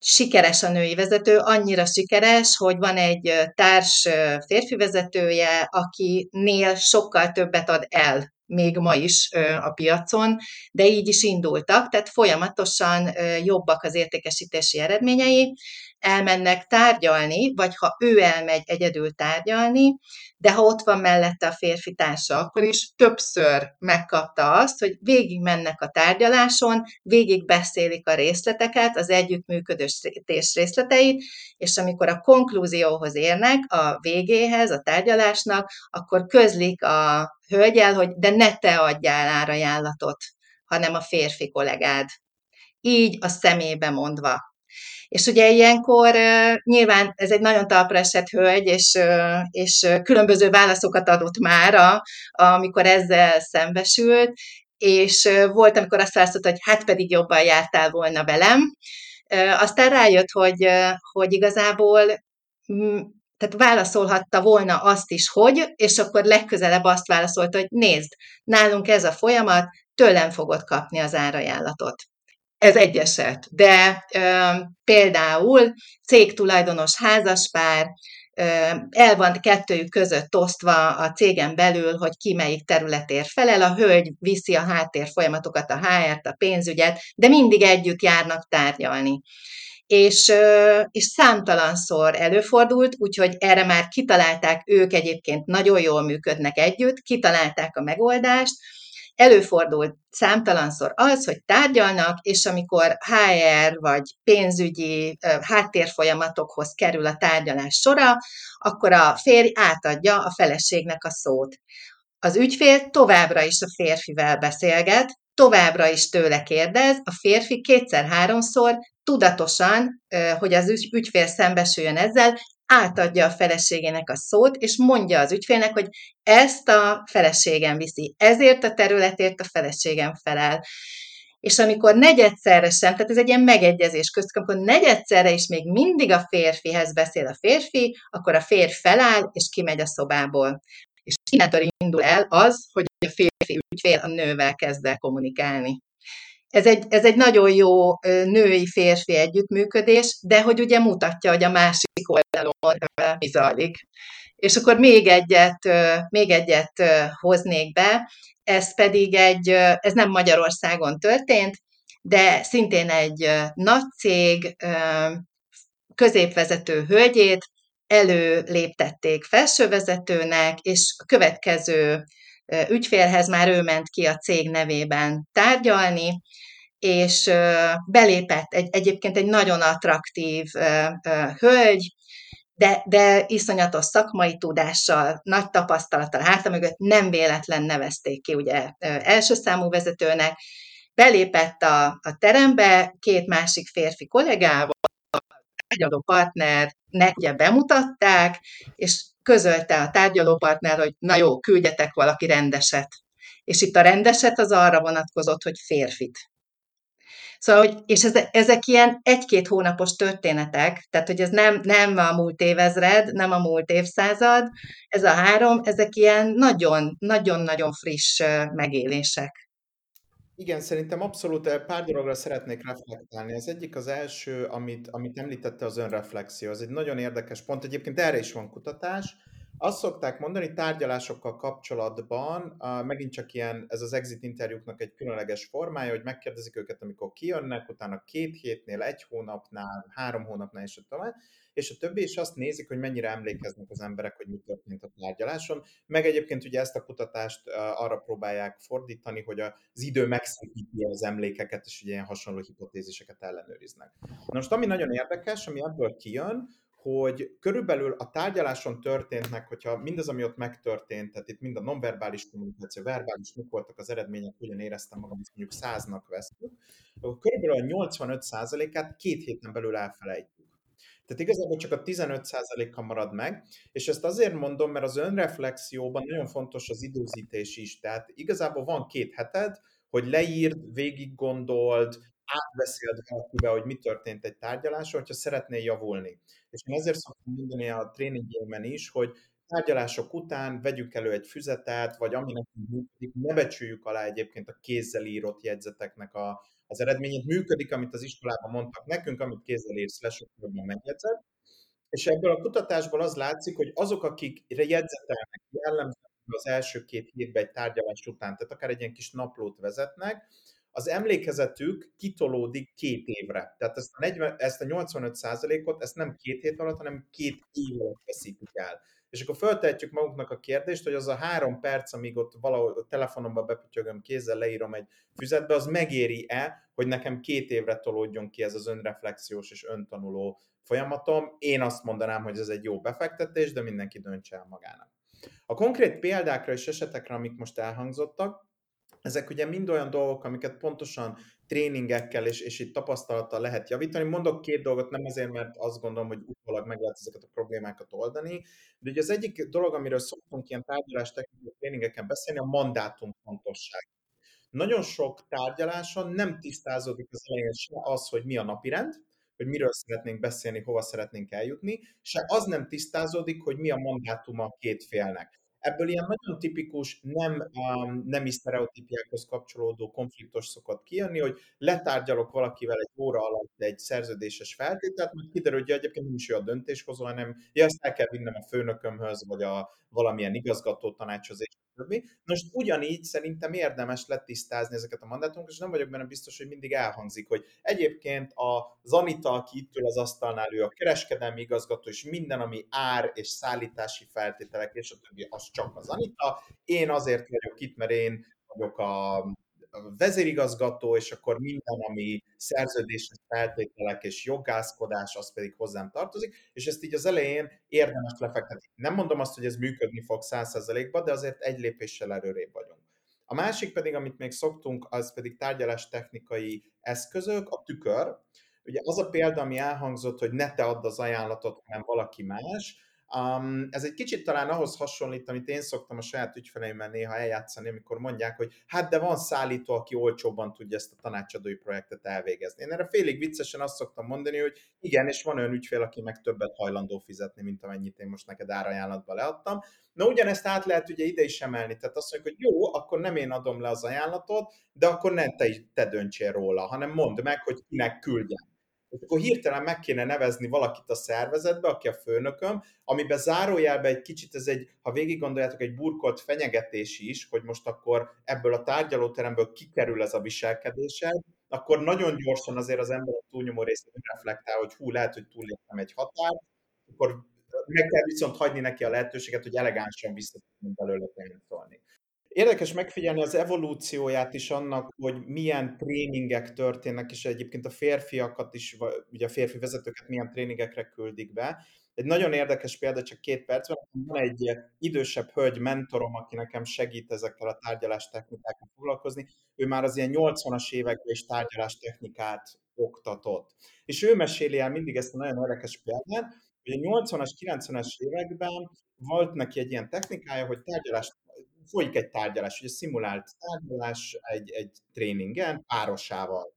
sikeres a női vezető, annyira sikeres, hogy van egy társ férfi vezetője, akinél sokkal többet ad el még ma is a piacon, de így is indultak, tehát folyamatosan jobbak az értékesítési eredményei, elmennek tárgyalni, vagy ha ő elmegy egyedül tárgyalni, de ha ott van mellette a férfi társa, akkor is többször megkapta azt, hogy végig mennek a tárgyaláson, végig beszélik a részleteket, az együttműködés részleteit, és amikor a konklúzióhoz érnek, a végéhez, a tárgyalásnak, akkor közlik a hölgyel, hogy de ne te adjál árajánlatot, hanem a férfi kollégád. Így a szemébe mondva. És ugye ilyenkor nyilván ez egy nagyon talpra esett hölgy, és, és különböző válaszokat adott mára, amikor ezzel szembesült, és volt, amikor azt választott, hogy hát pedig jobban jártál volna velem. Aztán rájött, hogy, hogy igazából tehát válaszolhatta volna azt is, hogy, és akkor legközelebb azt válaszolta, hogy nézd, nálunk ez a folyamat, tőlem fogod kapni az árajánlatot. Ez egy eset, de ö, például cégtulajdonos házaspár, el van kettőjük között osztva a cégen belül, hogy ki melyik területért felel, a hölgy viszi a háttér folyamatokat, a HR-t, a pénzügyet, de mindig együtt járnak tárgyalni. És, és számtalanszor előfordult, úgyhogy erre már kitalálták, ők egyébként nagyon jól működnek együtt, kitalálták a megoldást, előfordult számtalanszor az, hogy tárgyalnak, és amikor HR vagy pénzügyi háttérfolyamatokhoz kerül a tárgyalás sora, akkor a férj átadja a feleségnek a szót. Az ügyfél továbbra is a férfivel beszélget, továbbra is tőle kérdez, a férfi kétszer-háromszor tudatosan, hogy az ügyfél szembesüljön ezzel, átadja a feleségének a szót, és mondja az ügyfélnek, hogy ezt a feleségem viszi, ezért a területért a feleségem felel. És amikor negyedszerre sem, tehát ez egy ilyen megegyezés köztük, amikor negyedszerre is még mindig a férfihez beszél a férfi, akkor a férj feláll, és kimegy a szobából. És innentől indul el az, hogy a férfi ügyfél a nővel kezd el kommunikálni. Ez egy, ez egy nagyon jó női-férfi együttműködés, de hogy ugye mutatja, hogy a másik oldalon mi zajlik. És akkor még egyet, még egyet hoznék be, ez pedig egy, ez nem Magyarországon történt, de szintén egy nagy cég középvezető hölgyét előléptették felsővezetőnek, és a következő ügyfélhez már ő ment ki a cég nevében tárgyalni, és belépett egy, egyébként egy nagyon attraktív hölgy, de, de iszonyatos szakmai tudással, nagy tapasztalattal háta mögött nem véletlen nevezték ki ugye első számú vezetőnek, belépett a, a terembe két másik férfi kollégával, egy adó partnernek ugye bemutatták, és közölte a tárgyalópartner, hogy na jó, küldjetek valaki rendeset. És itt a rendeset az arra vonatkozott, hogy férfit. Szóval, hogy, és ez, ezek ilyen egy-két hónapos történetek, tehát hogy ez nem, nem a múlt évezred, nem a múlt évszázad, ez a három, ezek ilyen nagyon-nagyon friss megélések. Igen, szerintem abszolút eh, pár dologra szeretnék reflektálni. Az egyik az első, amit, amit említette az önreflexió. Ez egy nagyon érdekes pont. Egyébként erre is van kutatás, Azt szokták mondani tárgyalásokkal kapcsolatban, megint csak ilyen, ez az exit interjúknak egy különleges formája, hogy megkérdezik őket, amikor kijönnek, utána két hétnél, egy hónapnál, három hónapnál és a tovább, és a többi, és azt nézik, hogy mennyire emlékeznek az emberek, hogy mi történt a tárgyaláson. Meg egyébként ugye ezt a kutatást arra próbálják fordítani, hogy az idő megszépíti az emlékeket, és ugye ilyen hasonló hipotéziseket ellenőriznek. Na most ami nagyon érdekes, ami ebből kijön, hogy körülbelül a tárgyaláson történtnek, hogyha mindaz, ami ott megtörtént, tehát itt mind a nonverbális kommunikáció, verbális, mik voltak az eredmények, hogyan éreztem magam, hogy mondjuk száznak vesztük, akkor körülbelül a 85%-át két héten belül elfelejtjük. Tehát igazából csak a 15%-a marad meg, és ezt azért mondom, mert az önreflexióban nagyon fontos az időzítés is. Tehát igazából van két heted, hogy leírd, végig gondold, átbeszéld valakivel, hogy mi történt egy tárgyaláson, hogyha szeretnél javulni. És én ezért szoktam mondani a tréningében is, hogy tárgyalások után vegyük elő egy füzetet, vagy ami nekünk működik, ne becsüljük alá egyébként a kézzel írott jegyzeteknek a, az eredményét. Működik, amit az iskolában mondtak nekünk, amit kézzel írsz le, sokkal megjegyzed. És ebből a kutatásból az látszik, hogy azok, akik jegyzetelnek jellemzően az első két hétben egy tárgyalás után, tehát akár egy ilyen kis naplót vezetnek, az emlékezetük kitolódik két évre. Tehát ezt a, 40, ezt a 85 ot ezt nem két hét alatt, hanem két év alatt veszítik el. És akkor föltehetjük magunknak a kérdést, hogy az a három perc, amíg ott valahol a telefonomba bepütyögöm, kézzel leírom egy füzetbe, az megéri-e, hogy nekem két évre tolódjon ki ez az önreflexiós és öntanuló folyamatom. Én azt mondanám, hogy ez egy jó befektetés, de mindenki döntse el magának. A konkrét példákra és esetekre, amik most elhangzottak, ezek ugye mind olyan dolgok, amiket pontosan tréningekkel és, és itt tapasztalattal lehet javítani. Mondok két dolgot, nem azért, mert azt gondolom, hogy utólag meg lehet ezeket a problémákat oldani, de ugye az egyik dolog, amiről szoktunk ilyen tárgyalás technikai tréningeken beszélni, a mandátum fontosság. Nagyon sok tárgyaláson nem tisztázódik az elején se az, hogy mi a napirend, hogy miről szeretnénk beszélni, hova szeretnénk eljutni, se az nem tisztázódik, hogy mi a mandátuma a két félnek. Ebből ilyen nagyon tipikus, nem um, nemi sztereotípiákhoz kapcsolódó konfliktus szokott kijönni, hogy letárgyalok valakivel egy óra alatt egy szerződéses feltételt, majd kiderül, hogy egyébként nem is ő a döntéshozó, hanem ja, ezt el kell vinnem a főnökömhöz, vagy a valamilyen igazgató tanácshoz, többi. Most ugyanígy szerintem érdemes letisztázni ezeket a mandátumokat, és nem vagyok benne biztos, hogy mindig elhangzik, hogy egyébként a Zanita, aki itt ül az asztalnál, ő a kereskedelmi igazgató, és minden, ami ár és szállítási feltételek, és a többi, az csak az Anita. Én azért vagyok itt, mert én vagyok a vezérigazgató, és akkor minden, ami szerződéses feltételek és jogászkodás, az pedig hozzám tartozik, és ezt így az elején érdemes lefektetni. Nem mondom azt, hogy ez működni fog 100%-ba, de azért egy lépéssel erőrébb vagyunk. A másik pedig, amit még szoktunk, az pedig tárgyalás technikai eszközök, a tükör. Ugye az a példa, ami elhangzott, hogy ne te add az ajánlatot, hanem valaki más, Um, ez egy kicsit talán ahhoz hasonlít, amit én szoktam a saját ügyfeleimmel néha eljátszani, amikor mondják, hogy hát de van szállító, aki olcsóbban tudja ezt a tanácsadói projektet elvégezni. Én erre félig viccesen azt szoktam mondani, hogy igen, és van olyan ügyfél, aki meg többet hajlandó fizetni, mint amennyit én most neked árajánlatba leadtam. Na ugyanezt át lehet ugye ide is emelni. Tehát azt mondjuk, hogy jó, akkor nem én adom le az ajánlatot, de akkor ne te, te döntsél róla, hanem mondd meg, hogy kinek küldjem és akkor hirtelen meg kéne nevezni valakit a szervezetbe, aki a főnököm, amiben zárójelbe egy kicsit ez egy, ha végig gondoljátok, egy burkolt fenyegetés is, hogy most akkor ebből a tárgyalóteremből kikerül ez a viselkedése, akkor nagyon gyorsan azért az ember a túlnyomó részén reflektál, hogy hú, lehet, hogy túlléptem egy határt, akkor meg kell viszont hagyni neki a lehetőséget, hogy elegánsan vissza belőle táncolni. Érdekes megfigyelni az evolúcióját is annak, hogy milyen tréningek történnek, és egyébként a férfiakat is, ugye a férfi vezetőket milyen tréningekre küldik be. Egy nagyon érdekes példa, csak két perc van, egy idősebb hölgy mentorom, aki nekem segít ezekkel a tárgyalás technikákkal foglalkozni. Ő már az ilyen 80-as években is tárgyalás technikát oktatott. És ő meséli el mindig ezt a nagyon érdekes példát, hogy a 80-as, 90-es években volt neki egy ilyen technikája, hogy tárgyalás folyik egy tárgyalás, ugye szimulált tárgyalás egy, egy tréningen párosával.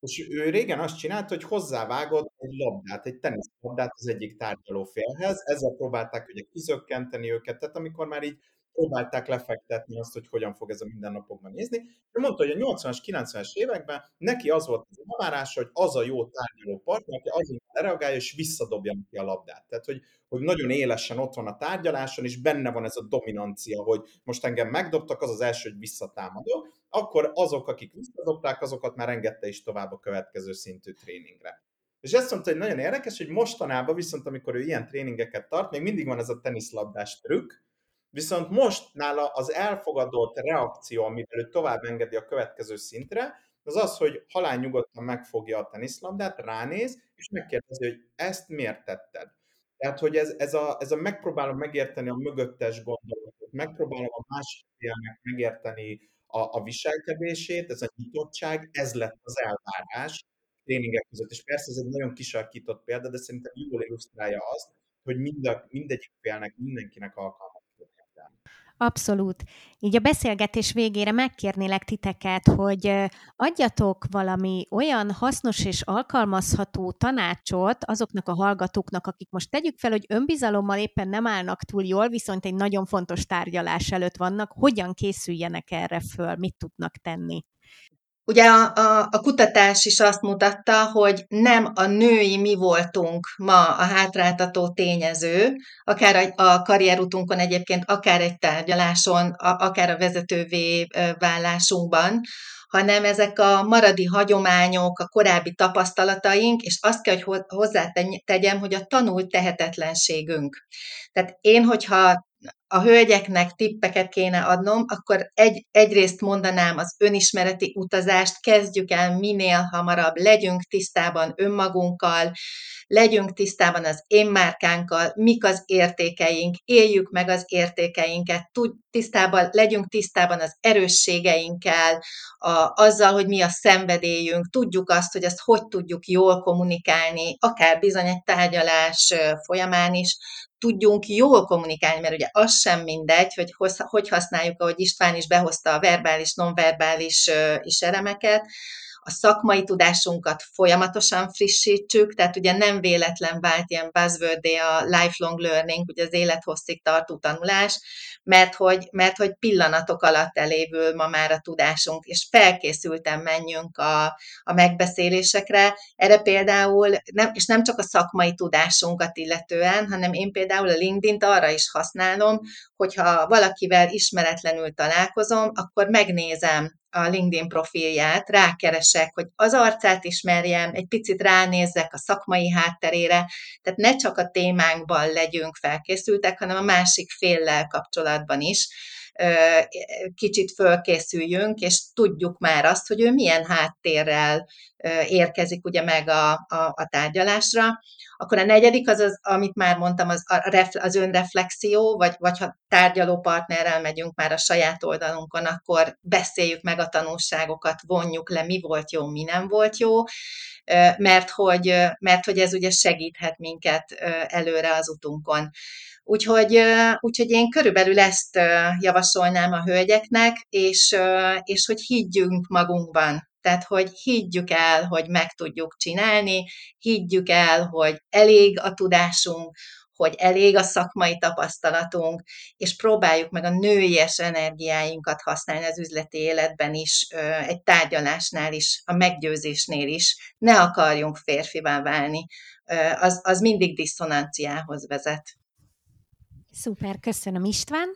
És ő régen azt csinálta, hogy hozzávágott egy labdát, egy teniszlabdát az egyik tárgyaló félhez, ezzel próbálták ugye kizökkenteni őket, tehát amikor már így próbálták lefektetni azt, hogy hogyan fog ez a mindennapokban nézni. És mondta, hogy a 80-as, 90-es években neki az volt az elvárás, hogy az a jó tárgyaló partner, aki azon reagálja, és visszadobja neki a labdát. Tehát, hogy, hogy nagyon élesen ott van a tárgyaláson, és benne van ez a dominancia, hogy most engem megdobtak, az az első, hogy visszatámadok, akkor azok, akik visszadobták, azokat már engedte is tovább a következő szintű tréningre. És ezt mondta, hogy nagyon érdekes, hogy mostanában viszont, amikor ő ilyen tréningeket tart, még mindig van ez a teniszlabdás trükk, viszont most nála az elfogadott reakció, amivel ő tovább engedi a következő szintre, az az, hogy halál nyugodtan megfogja a teniszlabdát, ránéz, és megkérdezi, hogy ezt miért tetted. Tehát, hogy ez, ez, a, ez a megpróbálom megérteni a mögöttes gondolatot, megpróbálom a másik félnek megérteni a, a viselkedését, ez a nyitottság, ez lett az elvárás, tréningek között. És persze ez egy nagyon kisarkított példa, de szerintem jól illusztrálja azt, hogy mind a, mindegyik félnek, mindenkinek alkalmas Abszolút. Így a beszélgetés végére megkérnélek titeket, hogy adjatok valami olyan hasznos és alkalmazható tanácsot azoknak a hallgatóknak, akik most tegyük fel, hogy önbizalommal éppen nem állnak túl jól, viszont egy nagyon fontos tárgyalás előtt vannak, hogyan készüljenek erre föl, mit tudnak tenni. Ugye a, a, a kutatás is azt mutatta, hogy nem a női mi voltunk ma a hátráltató tényező, akár a, a karrierutunkon egyébként, akár egy tárgyaláson, a, akár a vezetővé vállásunkban, hanem ezek a maradi hagyományok, a korábbi tapasztalataink, és azt kell, hogy hozzátegyem, hogy a tanult tehetetlenségünk. Tehát én, hogyha a hölgyeknek tippeket kéne adnom, akkor egy, egyrészt mondanám az önismereti utazást, kezdjük el minél hamarabb, legyünk tisztában önmagunkkal, legyünk tisztában az én márkánkkal, mik az értékeink, éljük meg az értékeinket, tud, tisztában, legyünk tisztában az erősségeinkkel, a, azzal, hogy mi a szenvedélyünk, tudjuk azt, hogy azt hogy tudjuk jól kommunikálni, akár bizony egy tárgyalás folyamán is, tudjunk jól kommunikálni, mert ugye az sem mindegy, hogy hogy használjuk, ahogy István is behozta a verbális, nonverbális is elemeket, a szakmai tudásunkat folyamatosan frissítsük, tehát ugye nem véletlen vált ilyen buzzword a lifelong learning, ugye az élethosszig tartó tanulás, mert hogy, mert hogy pillanatok alatt elévül ma már a tudásunk, és felkészülten menjünk a, a megbeszélésekre. Erre például, nem, és nem csak a szakmai tudásunkat illetően, hanem én például a LinkedIn-t arra is használom, hogyha valakivel ismeretlenül találkozom, akkor megnézem a LinkedIn profilját, rákeresek, hogy az arcát ismerjem, egy picit ránézzek a szakmai hátterére, tehát ne csak a témánkban legyünk felkészültek, hanem a másik féllel kapcsolatban is kicsit fölkészüljünk, és tudjuk már azt, hogy ő milyen háttérrel érkezik ugye meg a, a, a tárgyalásra. Akkor a negyedik az, az amit már mondtam, az, az önreflexió, vagy, vagy ha tárgyaló partnerrel megyünk már a saját oldalunkon, akkor beszéljük meg a tanulságokat, vonjuk le, mi volt jó, mi nem volt jó, mert hogy, mert hogy ez ugye segíthet minket előre az utunkon. Úgyhogy, úgyhogy én körülbelül ezt javasolnám a hölgyeknek, és, és hogy higgyünk magunkban. Tehát, hogy higgyük el, hogy meg tudjuk csinálni, higgyük el, hogy elég a tudásunk, hogy elég a szakmai tapasztalatunk, és próbáljuk meg a nőies energiáinkat használni az üzleti életben is, egy tárgyalásnál is, a meggyőzésnél is. Ne akarjunk férfivá válni, az, az mindig diszonanciához vezet. Szuper, köszönöm István.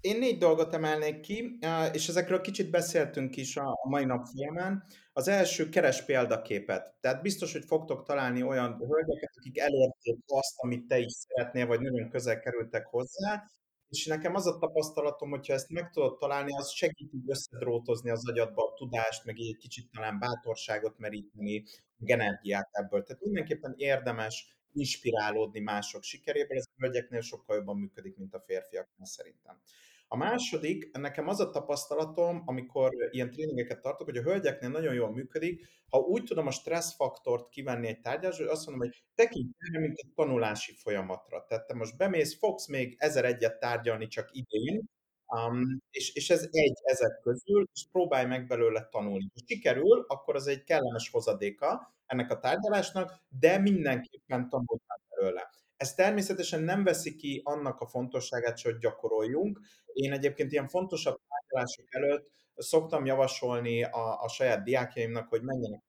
Én négy dolgot emelnék ki, és ezekről kicsit beszéltünk is a mai nap folyamán. Az első, keres példaképet. Tehát biztos, hogy fogtok találni olyan hölgyeket, akik elérték azt, amit te is szeretnél, vagy nagyon közel kerültek hozzá, és nekem az a tapasztalatom, hogyha ezt meg tudod találni, az segít összedrótozni az agyadba a tudást, meg egy kicsit talán bátorságot meríteni, meg energiát ebből. Tehát mindenképpen érdemes inspirálódni mások sikeréből, ez a hölgyeknél sokkal jobban működik, mint a férfiaknál szerintem. A második, nekem az a tapasztalatom, amikor ilyen tréningeket tartok, hogy a hölgyeknél nagyon jól működik, ha úgy tudom a stresszfaktort kivenni egy tárgyalásra, hogy azt mondom, hogy tekints erre, mint egy tanulási folyamatra. Tehát te most bemész, fogsz még ezer egyet tárgyalni csak idén, Um, és, és ez egy ezek közül, és próbálj meg belőle tanulni. Ha sikerül, akkor az egy kellemes hozadéka ennek a tárgyalásnak, de mindenképpen tanultál belőle. Ez természetesen nem veszi ki annak a fontosságát, hogy gyakoroljunk. Én egyébként ilyen fontosabb tárgyalások előtt szoktam javasolni a, a saját diákjaimnak, hogy menjenek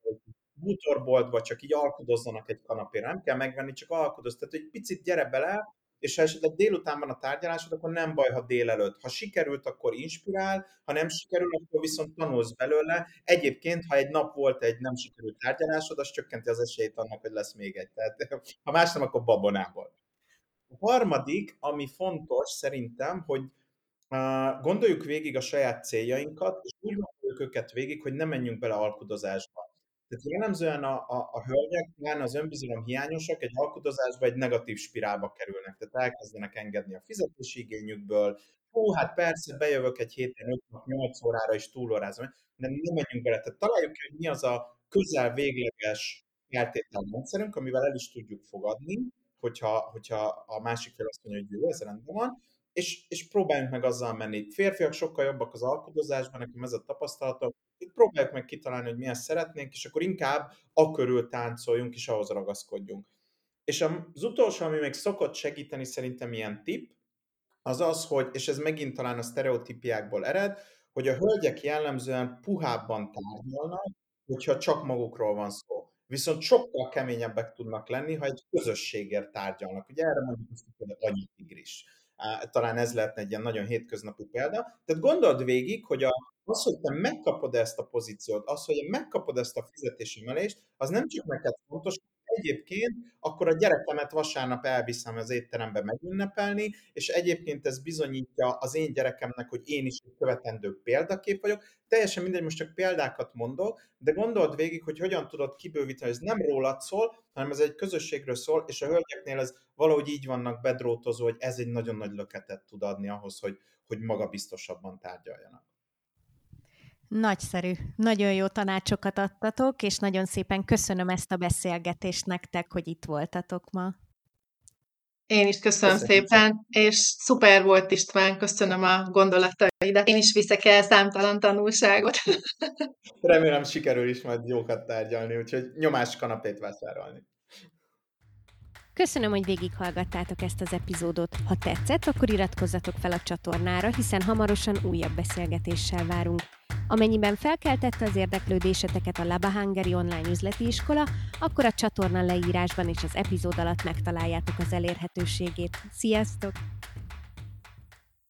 bútorboltba, csak így alkudozzanak egy kanapéra. Nem kell megvenni, csak alkudoz. Tehát egy picit gyere bele, és ha esetleg délután van a tárgyalásod, akkor nem baj, ha délelőtt. Ha sikerült, akkor inspirál, ha nem sikerül, akkor viszont tanulsz belőle. Egyébként, ha egy nap volt egy nem sikerült tárgyalásod, az csökkenti az esélyt annak, hogy lesz még egy. Tehát, ha más nem, akkor babonából. A harmadik, ami fontos szerintem, hogy gondoljuk végig a saját céljainkat, és úgy gondoljuk őket végig, hogy ne menjünk bele alkudozásba. Tehát jellemzően a, a, a hölgyek, pláne az önbizalom hiányosak egy alkudozásba, egy negatív spirálba kerülnek. Tehát elkezdenek engedni a fizetési igényükből, hú, hát persze, bejövök egy héten 5 nap, 8 órára is túlórázom, de nem menjünk bele. Tehát találjuk ki, hogy mi az a közel végleges feltételrendszerünk, amivel el is tudjuk fogadni, hogyha, hogyha a másik fél azt mondja, hogy jó, ez rendben van, és, és próbáljunk meg azzal menni. Férfiak sokkal jobbak az alkudozásban, nekem ez a tapasztalatom, itt próbáljuk meg kitalálni, hogy milyen szeretnénk, és akkor inkább a körül táncoljunk, és ahhoz ragaszkodjunk. És az utolsó, ami még szokott segíteni szerintem ilyen tip, az az, hogy, és ez megint talán a sztereotípiákból ered, hogy a hölgyek jellemzően puhábban tárgyalnak, hogyha csak magukról van szó. Viszont sokkal keményebbek tudnak lenni, ha egy közösségért tárgyalnak. Ugye erre mondjuk azt, hogy anyitigris talán ez lehetne egy ilyen nagyon hétköznapi példa. Tehát gondold végig, hogy a, az, hogy te megkapod ezt a pozíciót, az, hogy megkapod ezt a fizetésemelést, az nem csak neked fontos, egyébként akkor a gyerekemet vasárnap elviszem az étterembe megünnepelni, és egyébként ez bizonyítja az én gyerekemnek, hogy én is egy követendő példakép vagyok. Teljesen mindegy, most csak példákat mondok, de gondold végig, hogy hogyan tudod kibővíteni, ez nem rólad szól, hanem ez egy közösségről szól, és a hölgyeknél ez valahogy így vannak bedrótozó, hogy ez egy nagyon nagy löketet tud adni ahhoz, hogy, hogy magabiztosabban tárgyaljanak. Nagyszerű. Nagyon jó tanácsokat adtatok, és nagyon szépen köszönöm ezt a beszélgetést nektek, hogy itt voltatok ma. Én is köszönöm Köszönjük. szépen, és szuper volt István, köszönöm a gondolataidat. Én is viszek el számtalan tanulságot. Remélem sikerül is majd jókat tárgyalni, úgyhogy nyomás kanapét vásárolni. Köszönöm, hogy végighallgattátok ezt az epizódot. Ha tetszett, akkor iratkozzatok fel a csatornára, hiszen hamarosan újabb beszélgetéssel várunk. Amennyiben felkeltette az érdeklődéseteket a Laba online üzleti iskola, akkor a csatorna leírásban és az epizód alatt megtaláljátok az elérhetőségét. Sziasztok!